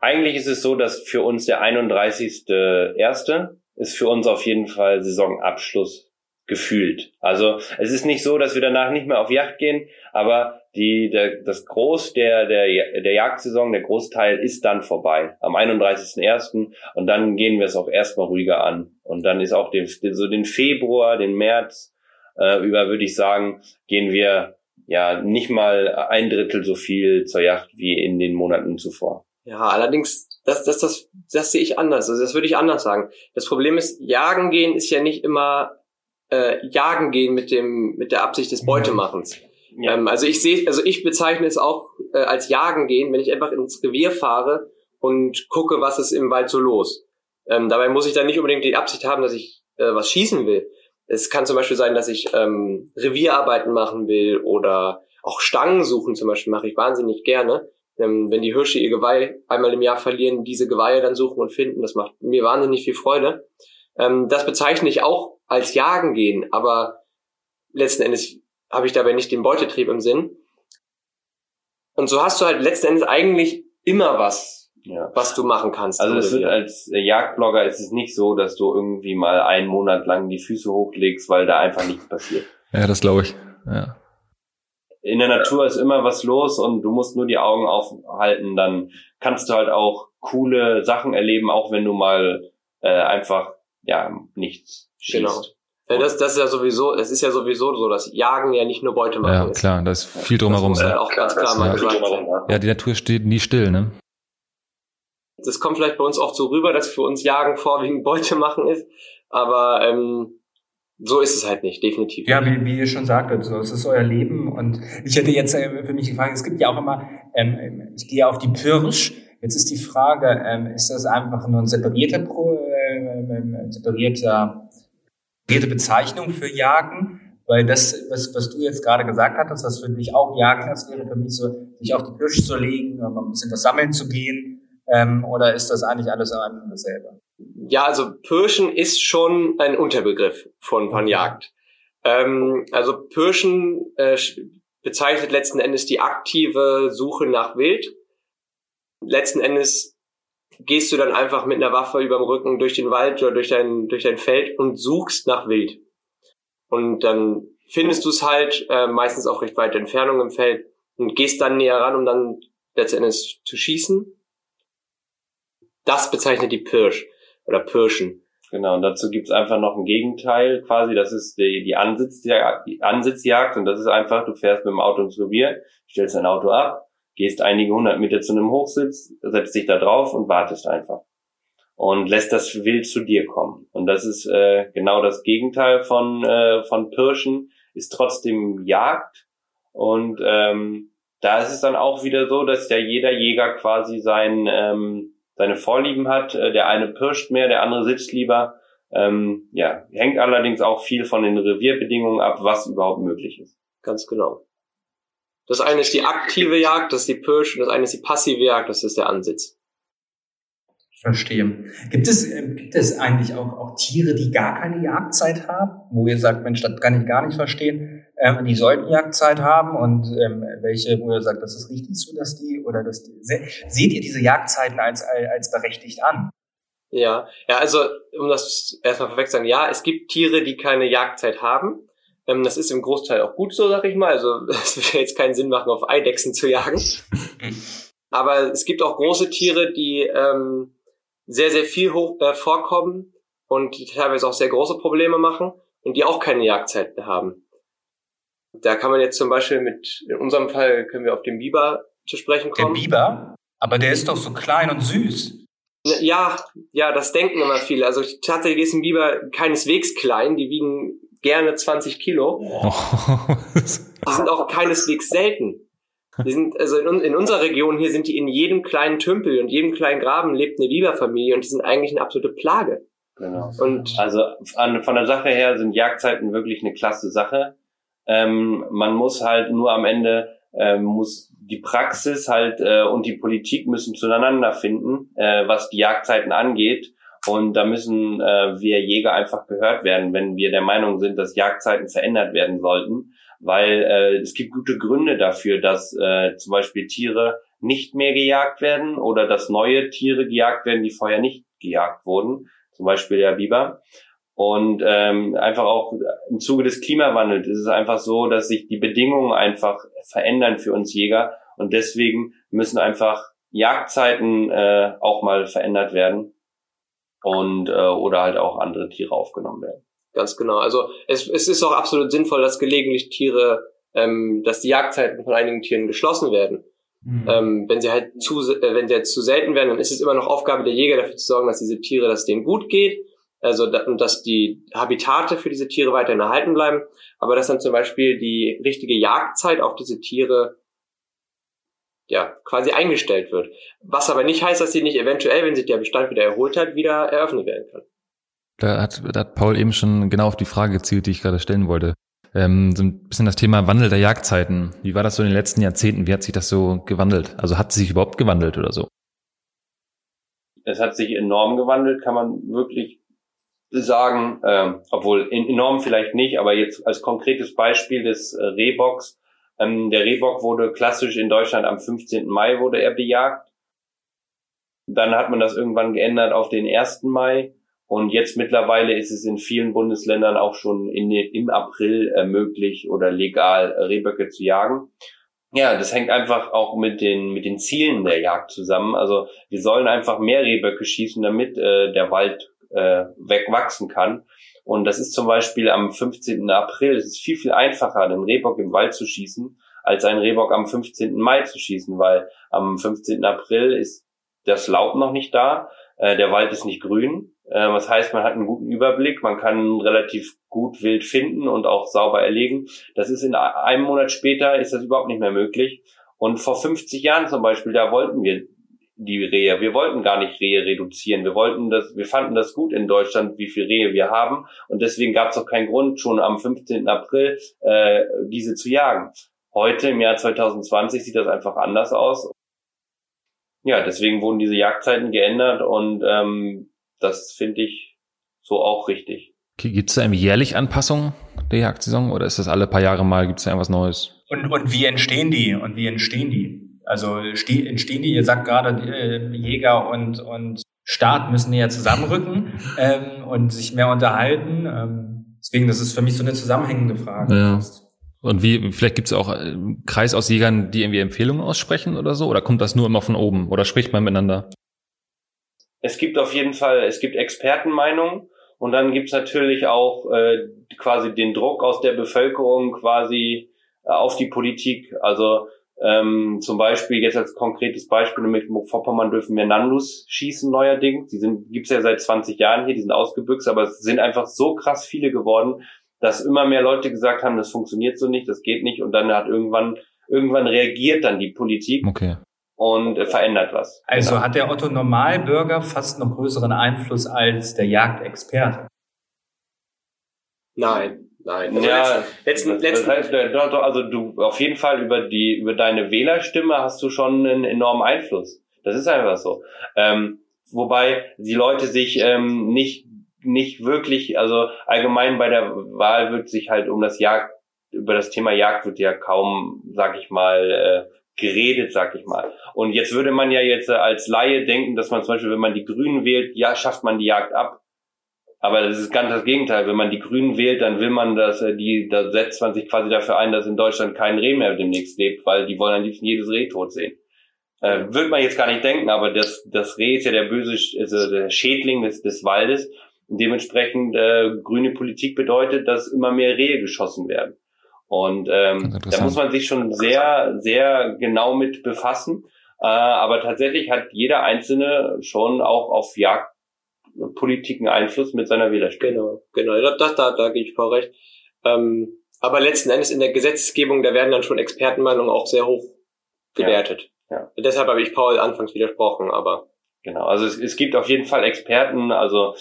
eigentlich ist es so, dass für uns der 31.1. ist für uns auf jeden Fall Saisonabschluss gefühlt. Also es ist nicht so, dass wir danach nicht mehr auf Yacht gehen, aber die, der, das Groß der, der, der Jagdsaison, der Großteil ist dann vorbei am 31.01. und dann gehen wir es auch erstmal ruhiger an. Und dann ist auch den, so den Februar, den März äh, über, würde ich sagen, gehen wir ja nicht mal ein Drittel so viel zur Yacht wie in den Monaten zuvor. Ja, allerdings, das, das, das, das sehe ich anders. Also das würde ich anders sagen. Das Problem ist, jagen gehen ist ja nicht immer äh, jagen gehen mit dem mit der Absicht des Beutemachens. Ja. Ähm, also ich sehe, also ich bezeichne es auch äh, als jagen gehen, wenn ich einfach ins Revier fahre und gucke, was ist im Wald so los. Ähm, dabei muss ich dann nicht unbedingt die Absicht haben, dass ich äh, was schießen will. Es kann zum Beispiel sein, dass ich ähm, Revierarbeiten machen will oder auch Stangen suchen zum Beispiel mache ich wahnsinnig gerne ähm, wenn die Hirsche ihr Geweih einmal im Jahr verlieren, diese Geweihe dann suchen und finden. Das macht mir wahnsinnig viel Freude. Ähm, das bezeichne ich auch als Jagen gehen, aber letzten Endes habe ich dabei nicht den Beutetrieb im Sinn. Und so hast du halt letzten Endes eigentlich immer was Ja. was du machen kannst. Also es Revier. als äh, Jagdblogger ist es nicht so, dass du irgendwie mal einen Monat lang die Füße hochlegst, weil da einfach nichts passiert. Ja, das glaube ich. Ja. In der Natur ist immer was los und du musst nur die Augen aufhalten, dann kannst du halt auch coole Sachen erleben, auch wenn du mal äh, einfach ja nichts schießt. Genau. Ja, das, das ist ja sowieso, es ist ja sowieso so, dass Jagen ja nicht nur Beute machen Ja, ist. klar, da ist viel Das drumherum. muss ja Ja. auch ganz klar mal Ja. gesagt ja, die Natur steht nie still, ne? Das kommt vielleicht bei uns oft so rüber, dass für uns Jagen vorwiegend Beute machen ist, aber ähm, so ist es halt nicht, definitiv. Ja, wie, wie ihr schon sagtet, so, es ist euer Leben und ich hätte jetzt äh, für mich die Frage, es gibt ja auch immer, ähm, ich gehe auf die Pirsch, jetzt ist die Frage, ähm, ist das einfach nur ein separierter, Pro, äh, separierter, separierte Bezeichnung für Jagen? Weil das, was, was du jetzt gerade gesagt hattest, was für dich auch Jagen ist, wäre für mich so, sich auf die Pirsch zu legen, um ein bisschen was sammeln zu gehen, ähm, oder ist das eigentlich alles ein und dasselbe? Ja, also Pirschen ist schon ein Unterbegriff von, von Jagd. Ähm, also Pirschen äh, bezeichnet letzten Endes die aktive Suche nach Wild. Letzten Endes gehst du dann einfach mit einer Waffe überm Rücken durch den Wald oder durch dein, durch dein Feld und suchst nach Wild. Und dann findest du es halt äh, meistens auch recht weite Entfernung im Feld und gehst dann näher ran, um dann letzten Endes zu schießen. Das bezeichnet die Pirsch oder Pirschen. Genau, und dazu gibt's einfach noch ein Gegenteil quasi, das ist die, die, Ansitzjagd, die Ansitzjagd und das ist einfach, du fährst mit dem Auto ins Revier, stellst dein Auto ab, gehst einige hundert Meter zu einem Hochsitz, setzt dich da drauf und wartest einfach und lässt das Wild zu dir kommen. Und das ist äh, genau das Gegenteil von, äh, von Pirschen, ist trotzdem Jagd und ähm, da ist es dann auch wieder so, dass ja jeder Jäger quasi sein ähm, seine Vorlieben hat. Äh, Der eine pirscht mehr, der andere sitzt lieber. Ähm, ja, hängt allerdings auch viel von den Revierbedingungen ab, was überhaupt möglich ist. Ganz genau. Das eine ist die aktive Jagd, das ist die Pirsch, und das eine ist die passive Jagd, das ist der Ansitz. Ich verstehe. Gibt es, äh, gibt es eigentlich auch, auch Tiere, die gar keine Jagdzeit haben? Wo ihr sagt, Mensch, das kann ich gar nicht verstehen. Ähm, die sollten Jagdzeit haben und ähm, welche, wo ihr sagt, das ist richtig so, dass die, oder dass die, se seht ihr diese Jagdzeiten als, als berechtigt an? Ja, ja, also um das erstmal vorweg zu sagen, ja, es gibt Tiere, die keine Jagdzeit haben. Ähm, das ist im Großteil auch gut so, sag ich mal. Also es würde jetzt keinen Sinn machen, auf Eidechsen zu jagen. Aber es gibt auch große Tiere, die ähm, sehr, sehr viel hoch, äh, vorkommen und die teilweise auch sehr große Probleme machen und die auch keine Jagdzeiten haben. Da kann man jetzt zum Beispiel mit, in unserem Fall können wir auf den Biber zu sprechen Der kommen. Biber? Aber der ist doch so klein und süß. Ja, ja, das denken immer viele. Also tatsächlich ist ein Biber keineswegs klein, die wiegen gerne 20 Kilo. Die sind auch keineswegs selten. Die sind, also in, in unserer Region hier sind die in jedem kleinen Tümpel und jedem kleinen Graben lebt eine Biberfamilie und die sind eigentlich eine absolute Plage. Genau. Und Also an, von der Sache her sind Jagdzeiten wirklich eine klasse Sache. Ähm, man muss halt nur am Ende ähm, muss die Praxis halt äh, und die Politik müssen zueinander finden, äh, was die Jagdzeiten angeht. Und da müssen äh, wir Jäger einfach gehört werden, wenn wir der Meinung sind, dass Jagdzeiten verändert werden sollten. Weil äh, es gibt gute Gründe dafür, dass äh, zum Beispiel Tiere nicht mehr gejagt werden oder dass neue Tiere gejagt werden, die vorher nicht gejagt wurden. Zum Beispiel der Biber. Und ähm, einfach auch im Zuge des Klimawandels ist es einfach so, dass sich die Bedingungen einfach verändern für uns Jäger. Und deswegen müssen einfach Jagdzeiten äh, auch mal verändert werden und äh, oder halt auch andere Tiere aufgenommen werden. ganz genau. Also es, es ist auch absolut sinnvoll, dass gelegentlich Tiere, ähm, dass die Jagdzeiten von einigen Tieren geschlossen werden. Ähm, wenn sie halt zu, äh, wenn sie halt zu selten werden, dann ist es immer noch Aufgabe der Jäger dafür zu sorgen, dass diese Tiere, dass es denen gut geht, also dass die Habitate für diese Tiere weiterhin erhalten bleiben, aber dass dann zum Beispiel die richtige Jagdzeit auf diese Tiere ja quasi eingestellt wird. Was aber nicht heißt, dass sie nicht eventuell, wenn sich der Bestand wieder erholt hat, wieder eröffnet werden kann. Da hat, da hat Paul eben schon genau auf die Frage gezielt, die ich gerade stellen wollte. Ähm, so ein bisschen das Thema Wandel der Jagdzeiten. Wie war das so in den letzten Jahrzehnten? Wie hat sich das so gewandelt? Also hat sie sich überhaupt gewandelt oder so? Es hat sich enorm gewandelt, kann man wirklich sagen, ähm, obwohl enorm vielleicht nicht, aber jetzt als konkretes Beispiel des äh, Rehbocks. Ähm, der Rehbock wurde klassisch in Deutschland am 15. Mai wurde er bejagt. Dann hat man das irgendwann geändert auf den 1. Mai. Und jetzt mittlerweile ist es in vielen Bundesländern auch schon in, im April äh, möglich oder legal äh, Rehböcke zu jagen. Ja, das hängt einfach auch mit den mit den Zielen der Jagd zusammen. Also wir sollen einfach mehr Rehböcke schießen, damit äh, der Wald äh, wegwachsen kann. Und das ist zum Beispiel am 15. April. Es ist viel viel einfacher, den Rehbock im Wald zu schießen, als einen Rehbock am 15. Mai zu schießen, weil am 15. April ist das Laub noch nicht da, äh, der Wald ist nicht grün. Äh, was heißt, man hat einen guten Überblick, man kann relativ gut wild finden und auch sauber erlegen. Das ist in einem Monat später ist das überhaupt nicht mehr möglich. Und vor 50 Jahren zum Beispiel, da wollten wir die Rehe. Wir wollten gar nicht Rehe reduzieren. Wir wollten das, wir fanden das gut in Deutschland, wie viel Rehe wir haben. Und deswegen gab es auch keinen Grund, schon am 15. April äh, diese zu jagen. Heute im Jahr 2020 sieht das einfach anders aus. Ja, deswegen wurden diese Jagdzeiten geändert und ähm, das finde ich so auch richtig. Okay, gibt es da jährlich Anpassungen der Jagdsaison oder ist das alle paar Jahre mal, gibt es da irgendwas Neues? Und, und wie entstehen die? Und wie entstehen die? Also entstehen die, ihr sagt gerade, äh, Jäger und, und Staat müssen näher zusammenrücken ähm, und sich mehr unterhalten. Ähm, deswegen, das ist für mich so eine zusammenhängende Frage. Ja. Und wie, vielleicht gibt es auch einen äh, Kreis aus Jägern, die irgendwie Empfehlungen aussprechen oder so? Oder kommt das nur immer von oben? Oder spricht man miteinander? Es gibt auf jeden Fall, es gibt Expertenmeinungen und dann gibt es natürlich auch äh, quasi den Druck aus der Bevölkerung quasi äh, auf die Politik. Also ähm, zum Beispiel jetzt als konkretes Beispiel in Mecklenburg-Vorpommern dürfen wir Nandus schießen neuerdings. Die sind gibt's ja seit 20 Jahren hier, die sind ausgebüxt, aber es sind einfach so krass viele geworden, dass immer mehr Leute gesagt haben, das funktioniert so nicht, das geht nicht. Und dann hat irgendwann, irgendwann reagiert dann die Politik. Okay. Und äh, verändert was. Also genau. hat der Otto Normalbürger fast noch größeren Einfluss als der Jagdexperte? Nein, nein. Also ja, letzten, letzten, das heißt, äh, doch, doch, also du auf jeden Fall über die über deine Wählerstimme hast du schon einen enormen Einfluss. Das ist einfach so. Ähm, wobei die Leute sich ähm, nicht nicht wirklich, also allgemein bei der Wahl wird sich halt um das Jagd, über das Thema Jagd wird ja kaum, sag ich mal, äh, geredet, sag ich mal. Und jetzt würde man ja jetzt äh, als Laie denken, dass man zum Beispiel, wenn man die Grünen wählt, ja, schafft man die Jagd ab. Aber das ist ganz das Gegenteil. Wenn man die Grünen wählt, dann will man, dass äh, die, da setzt man sich quasi dafür ein, dass in Deutschland kein Reh mehr demnächst lebt, weil die wollen am liebsten jedes Reh tot sehen. Äh, würde man jetzt gar nicht denken, aber das, das Reh ist ja der böse, also der Schädling des, des Waldes. Und dementsprechend äh, grüne Politik bedeutet, dass immer mehr Rehe geschossen werden. Und ähm, da muss man sich schon sehr, sehr genau mit befassen. Äh, aber tatsächlich hat jeder Einzelne schon auch auf Jagdpolitiken Einfluss mit seiner Wählerstimme. Genau, genau. Da, da, da, da gehe ich vor recht. Ähm, aber letzten Endes in der Gesetzgebung, da werden dann schon Expertenmeinungen auch sehr hoch gewertet. Ja, ja. Deshalb habe ich Paul anfangs widersprochen, aber Genau, also es, es gibt auf jeden Fall Experten, also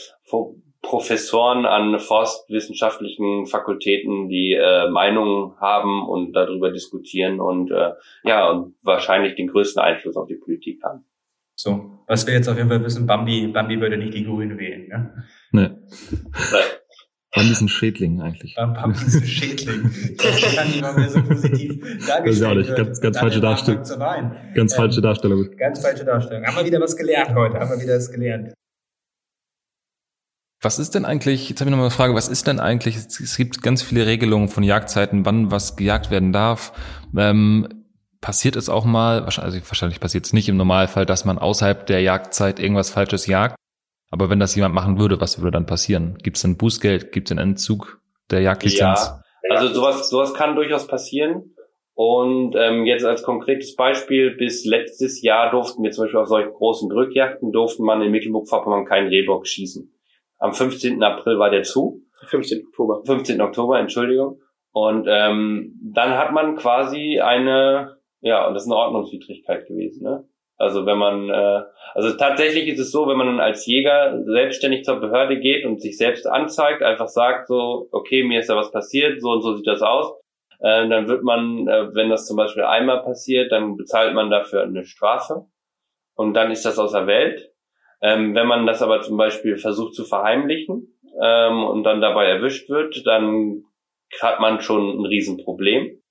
Professoren an forstwissenschaftlichen Fakultäten, die äh, Meinungen haben und darüber diskutieren und äh, ja, und wahrscheinlich den größten Einfluss auf die Politik haben. So, was wir jetzt auf jeden Fall wissen, Bambi, Bambi würde nicht die Grünen wählen, ne? Nee. Bambi ist ein Schädling eigentlich. Bambi ist ein Schädling. Das kann nicht mal mehr so positiv dargestellt nicht. Ganz, ganz falsche Darstellung. Ganz falsche ähm, Darstellung. Ganz falsche Darstellung. Haben wir wieder was gelernt heute? Haben wir wieder was gelernt? Was ist denn eigentlich, jetzt habe ich noch mal eine Frage, was ist denn eigentlich, es gibt ganz viele Regelungen von Jagdzeiten, wann was gejagt werden darf. Ähm, passiert es auch mal, wahrscheinlich, also wahrscheinlich passiert es nicht im Normalfall, dass man außerhalb der Jagdzeit irgendwas Falsches jagt. Aber wenn das jemand machen würde, was würde dann passieren? Gibt es ein Bußgeld? Gibt es einen Entzug der Jagdlizenz? Ja, also sowas, sowas kann durchaus passieren. Und ähm, jetzt als konkretes Beispiel, bis letztes Jahr durften wir zum Beispiel auf solchen großen Drückjachten, durften man in Mecklenburg-Vorpommern keinen Rehbock schießen. Am 15. April war der zu. 15. Oktober. 15. Oktober, Entschuldigung. Und ähm, dann hat man quasi eine, ja, und das ist eine Ordnungswidrigkeit gewesen, ne? Also wenn man, äh, also tatsächlich ist es so, wenn man als Jäger selbstständig zur Behörde geht und sich selbst anzeigt, einfach sagt so, okay, mir ist da was passiert, so und so sieht das aus, äh, dann wird man, äh, wenn das zum Beispiel einmal passiert, dann bezahlt man dafür eine Strafe und dann ist das aus der Welt. Ähm, wenn man das aber zum Beispiel versucht zu verheimlichen ähm, und dann dabei erwischt wird, dann hat man schon ein Riesenproblem.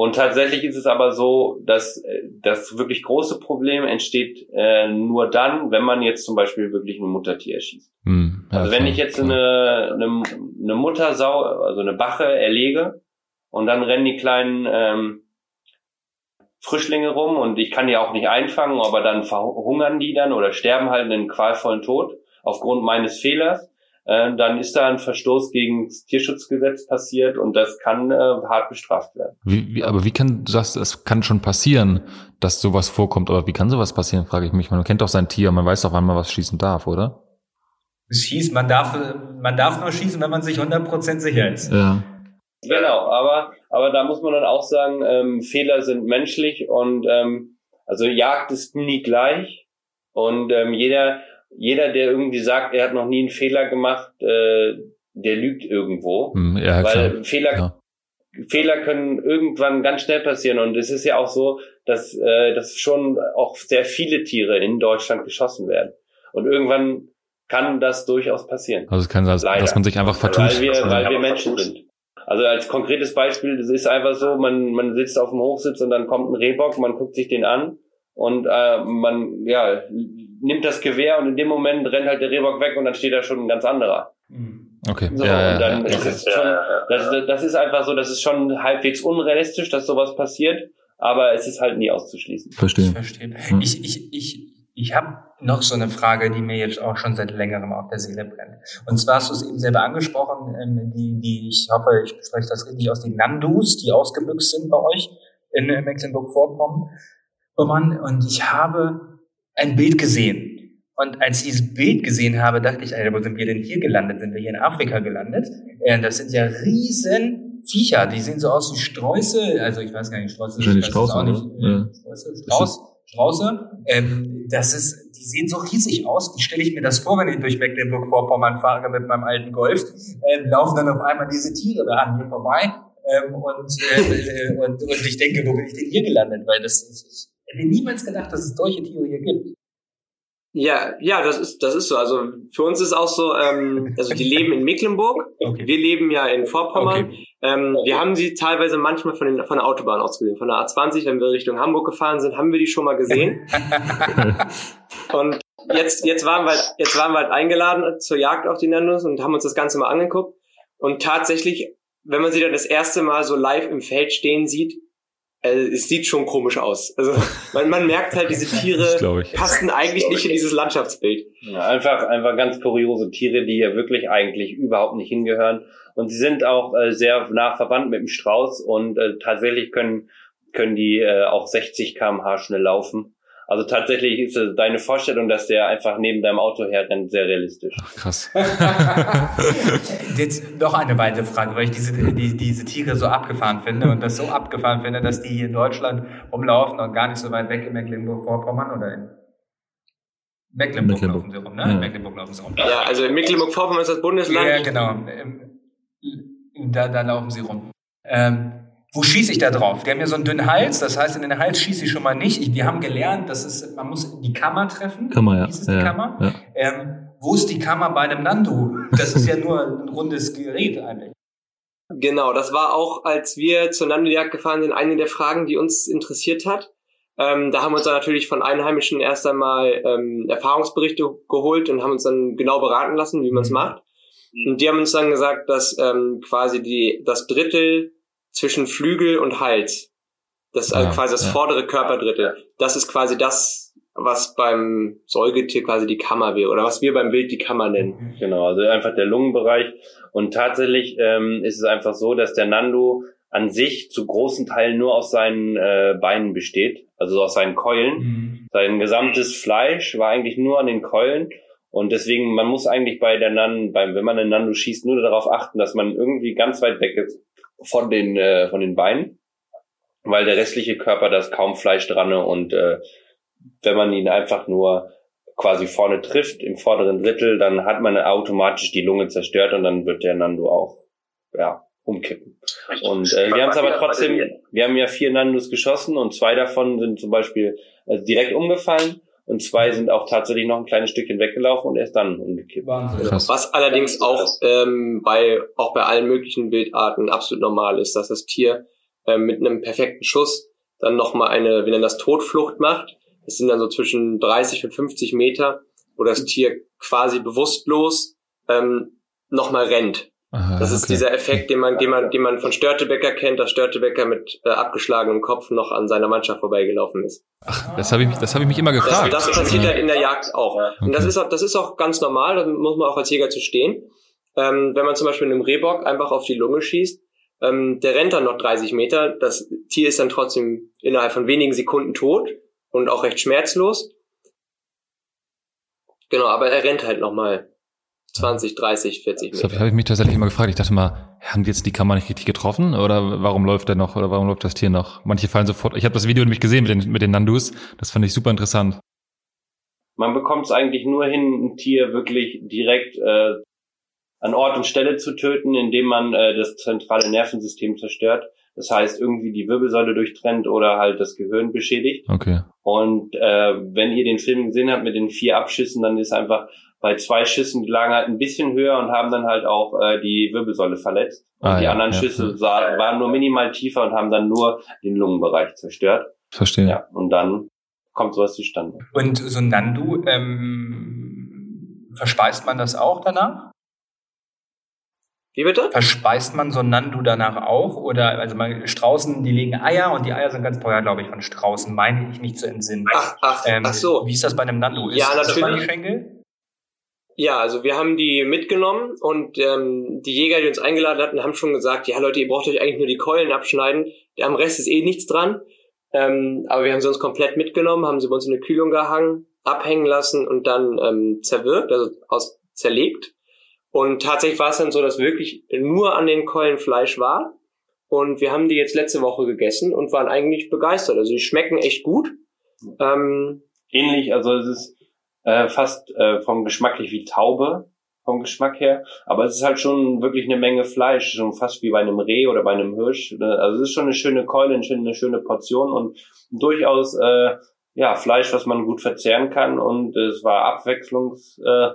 Und tatsächlich ist es aber so, dass äh, das wirklich große Problem entsteht äh, nur dann, wenn man jetzt zum Beispiel wirklich ein Muttertier erschießt. Hm, ja, Also wenn ich jetzt eine, eine, eine Muttersau, also eine Bache erlege und dann rennen die kleinen ähm, Frischlinge rum und ich kann die auch nicht einfangen, aber dann verhungern die dann oder sterben halt einen qualvollen Tod aufgrund meines Fehlers, äh, dann ist da ein Verstoß gegen das Tierschutzgesetz passiert und das kann äh, hart bestraft werden. Wie, wie, aber wie kann, du sagst, es kann schon passieren, dass sowas vorkommt, aber wie kann sowas passieren, frage ich mich. Man kennt doch sein Tier, man weiß doch, wann man was schießen darf, oder? Es hieß, man darf, man darf nur schießen, wenn man sich 100% sicher ist. Ja. Genau, aber, aber da muss man dann auch sagen, ähm, Fehler sind menschlich und ähm, also Jagd ist nie gleich und ähm, jeder, jeder, der irgendwie sagt, er hat noch nie einen Fehler gemacht, äh, der lügt irgendwo. Hm, ja, weil klar. Fehler, Ja. Fehler können irgendwann ganz schnell passieren und es ist ja auch so, dass, äh, dass schon auch sehr viele Tiere in Deutschland geschossen werden. Und irgendwann kann das durchaus passieren. Also es kann sein, Leider. dass man sich einfach vertut. Weil wir, weil wir. Menschen sind. Also als konkretes Beispiel, das ist einfach so, man, man sitzt auf dem Hochsitz und dann kommt ein Rehbock, man guckt sich den an und äh, man ja, nimmt das Gewehr und in dem Moment rennt halt der Rehbock weg und dann steht da schon ein ganz anderer. Okay. So, ja, und dann ja. ist es schon, das, das ist einfach so, das ist schon halbwegs unrealistisch, dass sowas passiert, aber es ist halt nie auszuschließen. Ich Verstehe. verstehe. Hm. Ich, ich, ich, ich habe noch so eine Frage, die mir jetzt auch schon seit längerem auf der Seele brennt. Und zwar hast du es eben selber angesprochen, ähm, die, die, ich hoffe, ich spreche das richtig aus, die Nandus, die ausgebüxt sind bei euch in äh, Mecklenburg-Vorpommern. Pommern. Und ich habe ein Bild gesehen. Und als ich dieses Bild gesehen habe, dachte ich, Alter, wo sind wir denn hier gelandet? Sind wir hier in Afrika gelandet? Das sind ja riesen Viecher, die sehen so aus wie Sträuße, also ich weiß gar nicht, Sträuße, Wahrscheinlich Strauße, nicht. oder? Ja. Sträuße, Strauß, Strauße. Ähm, das ist, die sehen so riesig aus. Wie stelle ich mir das vor, wenn ich durch Mecklenburg-Vorpommern fahre mit meinem alten Golf? Ähm, laufen dann auf einmal diese Tiere da an mir vorbei. Ähm, und, äh, äh, und, und ich denke, wo bin ich denn hier gelandet? Weil das, ich hätte niemals gedacht, dass es solche Tiere hier gibt. Ja, ja, das ist, das ist so. Also für uns ist auch so, ähm, also die leben in Mecklenburg, Okay. wir leben ja in Vorpommern. Okay. Ähm, wir haben sie teilweise manchmal von, den, von der Autobahn aus gesehen. Von der A20, wenn wir Richtung Hamburg gefahren sind, haben wir die schon mal gesehen. und jetzt, jetzt waren wir, halt- jetzt waren wir halt eingeladen zur Jagd auf die Nandos und haben uns das Ganze mal angeguckt. Und tatsächlich, wenn man sie dann das erste Mal so live im Feld stehen sieht, äh, es sieht schon komisch aus. Also man, man merkt halt, diese Tiere ich. passen eigentlich nicht in dieses Landschaftsbild. Ja, einfach, einfach ganz kuriose Tiere, die hier wirklich eigentlich überhaupt nicht hingehören. Und sie sind auch äh, sehr nah verwandt mit dem Strauß und äh, tatsächlich können, können die äh, auch 60 kmh schnell laufen. Also tatsächlich ist deine Vorstellung, dass der einfach neben deinem Auto herrennt, sehr realistisch. Krass. Jetzt noch eine weitere Frage, weil ich diese, die, diese Tiere so abgefahren finde und das so abgefahren finde, dass die hier in Deutschland rumlaufen und gar nicht so weit weg in Mecklenburg-Vorpommern oder in Mecklenburg, Mecklenburg. laufen sie rum, ne? Ja. In Mecklenburg laufen sie rum. Ja, also in Mecklenburg-Vorpommern ist das Bundesland. Ja, genau. Da, da laufen sie rum. Ähm, wo schieße ich da drauf? Die haben ja so einen dünnen Hals, das heißt, in den Hals schieße ich schon mal nicht. Ich, wir haben gelernt, dass es, man muss die Kammer treffen. Kammer, ja. Hieß es die ja, Kammer? Ja. Ähm, wo ist die Kammer bei einem Nandu? Das ist ja nur ein rundes Gerät eigentlich. Genau, das war auch, als wir zur Nandojagd gefahren sind, eine der Fragen, die uns interessiert hat. Ähm, da haben wir uns dann natürlich von Einheimischen erst einmal ähm, Erfahrungsberichte geholt und haben uns dann genau beraten lassen, wie man es macht. Und die haben uns dann gesagt, dass ähm, quasi die das Drittel zwischen Flügel und Hals, das ist also Ja, quasi das ja. vordere Körperdrittel, das ist quasi das, was beim Säugetier quasi die Kammer wäre oder was wir beim Wild die Kammer nennen. Genau, also einfach der Lungenbereich. Und tatsächlich ähm, ist es einfach so, dass der Nando an sich zu großen Teilen nur aus seinen äh, Beinen besteht, also aus seinen Keulen. Sein gesamtes Fleisch war eigentlich nur an den Keulen. Und deswegen, man muss eigentlich bei der Nan, beim, wenn man einen Nando schießt, nur darauf achten, dass man irgendwie ganz weit weg ist von den, äh, von den Beinen. Weil der restliche Körper, da ist kaum Fleisch dran und äh, wenn man ihn einfach nur quasi vorne trifft, im vorderen Drittel, dann hat man automatisch die Lunge zerstört und dann wird der Nando auch, ja, umkippen. Und äh, wir haben es aber trotzdem, wir haben ja vier Nandos geschossen und zwei davon sind zum Beispiel äh, direkt umgefallen und zwei sind auch tatsächlich noch ein kleines Stückchen weggelaufen und erst dann umgekippt. Wahnsinn. Krass. Was allerdings auch ähm, bei auch bei allen möglichen Wildarten absolut normal ist, dass das Tier äh, mit einem perfekten Schuss dann nochmal eine, wir nennen das Todflucht macht. Das sind dann so zwischen 30 und 50 Meter, wo das Tier quasi bewusstlos ähm, nochmal rennt. Aha, Das ist okay. dieser Effekt, den man, den man, den man von Störtebecker kennt, dass Störtebecker mit äh, abgeschlagenem Kopf noch an seiner Mannschaft vorbeigelaufen ist. Das habe ich, mich- das habe ich mich immer Das, gefragt. das passiert halt in der Jagd auch. Und das Okay. ist auch, das ist auch ganz normal, da muss man auch als Jäger zu stehen. Ähm, wenn man zum Beispiel einem Rehbock einfach auf die Lunge schießt, ähm, der rennt dann noch 30 Meter, das Tier ist dann trotzdem innerhalb von wenigen Sekunden tot und auch recht schmerzlos. Genau, aber er rennt halt nochmal 20, 30, 40 Das Meter. habe hab ich mich tatsächlich immer gefragt. Ich dachte mal, haben die jetzt die Kamera nicht richtig getroffen oder warum läuft der noch oder warum läuft das Tier noch? Manche fallen sofort. Ich habe das Video nämlich gesehen mit den, mit den Nandus. Das fand ich super interessant. Man bekommt es eigentlich nur hin, ein Tier wirklich direkt äh, an Ort und Stelle zu töten, indem man äh, das zentrale Nervensystem zerstört. Das heißt, irgendwie die Wirbelsäule durchtrennt oder halt das Gehirn beschädigt. Okay. Und äh, wenn ihr den Film gesehen habt mit den vier Abschüssen, dann ist einfach bei zwei Schüssen, die lagen halt ein bisschen höher und haben dann halt auch äh, die Wirbelsäule verletzt. Und Ah, die ja, anderen ja, Schüsse ja. sah, waren nur minimal tiefer und haben dann nur den Lungenbereich zerstört. Verstehe. Ja, und dann kommt sowas zustande. Und so Nandu, ähm, verspeist man das auch danach? Wie bitte? Verspeist man so Nandu danach auch? Oder, also man, Straußen, die legen Eier und die Eier sind ganz teuer, glaube ich, von Straußen, meine ich nicht zu entsinnen. Ach, ach, Ähm, ach so. Wie ist das bei einem Nandu? Ja, ist das natürlich. die Schenkel? Ja, also wir haben die mitgenommen und ähm, die Jäger, die uns eingeladen hatten, haben schon gesagt, ja Leute, ihr braucht euch eigentlich nur die Keulen abschneiden, am Rest ist eh nichts dran. Ähm, aber wir haben sie uns komplett mitgenommen, haben sie bei uns in eine Kühlung gehangen, abhängen lassen und dann ähm, zerwirkt, also aus zerlegt. Und tatsächlich war es dann so, dass wirklich nur an den Keulen Fleisch war. Und wir haben die jetzt letzte Woche gegessen und waren eigentlich begeistert. Also die schmecken echt gut. Ähm, ähnlich, also es ist äh, fast äh, vom geschmacklich wie Taube vom Geschmack her, aber es ist halt schon wirklich eine Menge Fleisch, schon fast wie bei einem Reh oder bei einem Hirsch. Also es ist schon eine schöne Keule, eine schöne, eine schöne Portion und durchaus äh, ja Fleisch, was man gut verzehren kann. Und es war abwechslungs äh,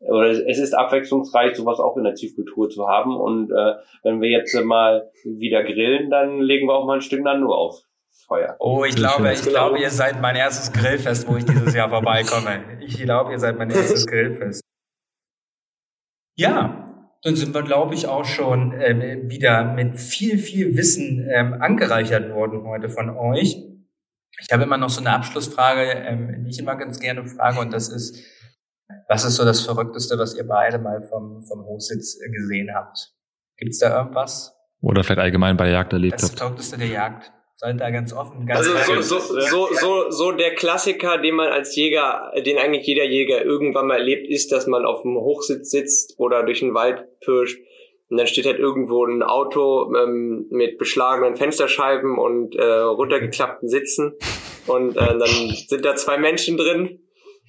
oder es ist abwechslungsreich, sowas auch in der Tiefkultur zu haben. Und äh, wenn wir jetzt mal wieder grillen, dann legen wir auch mal ein Stück Nanu auf Feuer. Oh, ich glaube, schön. ich glaube, ihr seid mein erstes Grillfest, wo ich dieses Jahr vorbeikomme. Ich glaube, ihr seid mein erstes Grillfest. Ja, dann sind wir, glaube ich, auch schon ähm, wieder mit viel, viel Wissen ähm, angereichert worden heute von euch. Ich habe immer noch so eine Abschlussfrage, ähm, die ich immer ganz gerne frage, und das ist, was ist so das Verrückteste, was ihr beide mal vom, vom Hochsitz gesehen habt? Gibt's da irgendwas? Oder vielleicht allgemein bei der Jagd erlebt Das habt. Verrückteste der Jagd? Seid da ganz offen, ganz Also so, so, so, so, so der Klassiker, den man als Jäger, den eigentlich jeder Jäger irgendwann mal erlebt, ist, dass man auf dem Hochsitz sitzt oder durch den Wald pirscht und dann steht halt irgendwo ein Auto ähm, mit beschlagenen Fensterscheiben und äh, runtergeklappten Sitzen und äh, dann sind da zwei Menschen drin.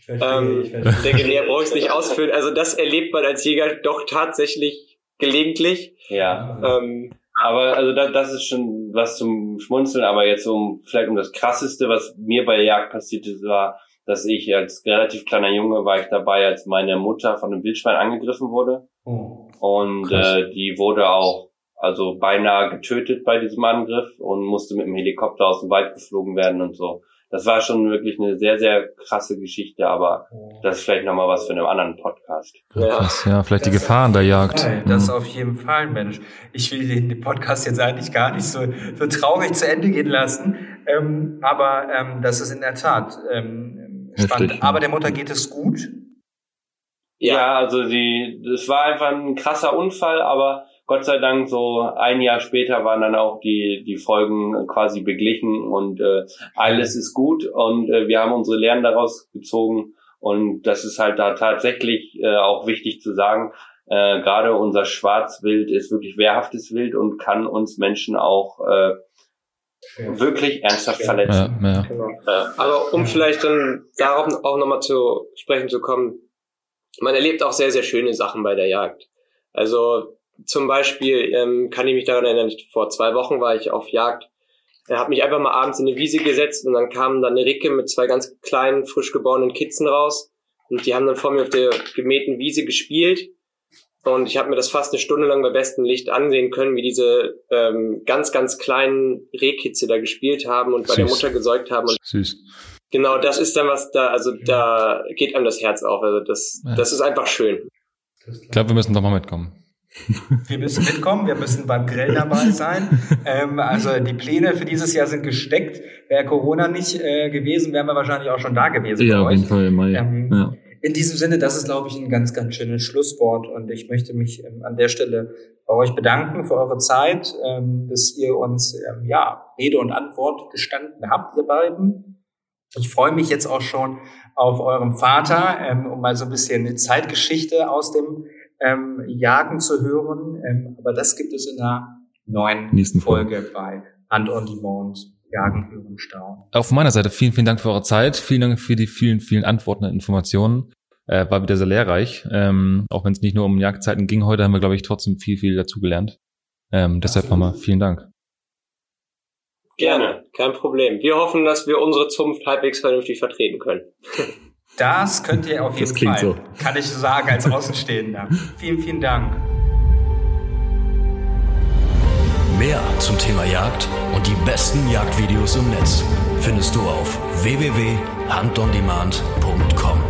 Ähm, ich denke, näher brauche ich es nicht ausführen. Also das erlebt man als Jäger doch tatsächlich gelegentlich. Ja. Ähm, Aber also das, das ist schon was zum Schmunzeln, aber jetzt um vielleicht um das krasseste, was mir bei der Jagd passiert ist, war, dass ich als relativ kleiner Junge war ich dabei, als meine Mutter von einem Wildschwein angegriffen wurde. Oh. Und Krass. äh, die wurde auch also beinahe getötet bei diesem Angriff und musste mit dem Helikopter aus dem Wald geflogen werden und so. Das war schon wirklich eine sehr, sehr krasse Geschichte, aber das ist vielleicht nochmal was für einen anderen Podcast. Ja, krass, ja, vielleicht die Das Gefahren der Jagd. Das Mhm. auf jeden Fall, Mensch. Ich will den Podcast jetzt eigentlich gar nicht so, so traurig zu Ende gehen lassen. Ähm, aber ähm, das ist in der Tat ähm, Heftig, spannend. ja. Aber der Mutter geht es gut. Ja, also die, das war einfach ein krasser Unfall, aber Gott sei Dank so ein Jahr später waren dann auch die die Folgen quasi beglichen und äh, alles ist gut und äh, wir haben unsere Lehren daraus gezogen und das ist halt da tatsächlich äh, auch wichtig zu sagen. Äh, Gerade unser Schwarzwild ist wirklich wehrhaftes Wild und kann uns Menschen auch äh, wirklich ernsthaft verletzen. Ja, ja. Genau. Aber um vielleicht dann darauf auch nochmal zu sprechen zu kommen, man erlebt auch sehr, sehr schöne Sachen bei der Jagd. Also zum Beispiel ähm, kann ich mich daran erinnern, ich- vor zwei Wochen war ich auf Jagd, er hat mich einfach mal abends in eine Wiese gesetzt und dann kam dann eine Ricke mit zwei ganz kleinen, frisch geborenen Kitzen raus und die haben dann vor mir auf der gemähten Wiese gespielt Und ich habe mir das fast eine Stunde lang bei bestem Licht ansehen können, wie diese ähm, ganz, ganz kleinen Rehkitze da gespielt haben und bei der Süß. Mutter gesäugt haben. Und Süß. genau das ist dann was da, also da geht einem das Herz auf. Also das, Ja. das ist einfach schön. Ich glaube, wir müssen doch mal mitkommen. Wir müssen mitkommen, wir müssen beim Grill dabei sein. ähm, also die Pläne für dieses Jahr sind gesteckt. Wäre Corona nicht äh, gewesen, wären wir wahrscheinlich auch schon da gewesen. Ja, auf jeden Fall im Mai. Ähm, ja. In diesem Sinne, das ist, glaube ich, ein ganz, ganz schönes Schlusswort. Und ich möchte mich ähm, an der Stelle bei euch bedanken für eure Zeit, ähm, dass ihr uns ähm, ja Rede und Antwort gestanden habt, ihr beiden. Ich freue mich jetzt auch schon auf eurem Vater, ähm, um mal so ein bisschen eine Zeitgeschichte aus dem ähm, Jagen zu hören. Ähm, aber das gibt es in der neuen Nächsten Folge. Folge bei Hand on Demand, Jagen, Hören, Staunen. Auch von meiner Seite vielen, vielen Dank für eure Zeit. Vielen Dank für die vielen, vielen Antworten und Informationen. Äh, war wieder sehr lehrreich. Ähm, auch wenn es nicht nur um Jagdzeiten ging heute, haben wir, glaube ich, trotzdem viel, viel dazugelernt. Ähm, deshalb nochmal vielen Dank. Gerne, kein Problem. Wir hoffen, dass wir unsere Zunft halbwegs vernünftig vertreten können. Das könnt ihr auf Das jeden klingt Fall. so. Kann ich sagen als Außenstehender. vielen, vielen Dank. Mehr zum Thema Jagd und die besten Jagdvideos im Netz findest du auf www.handondemand.com.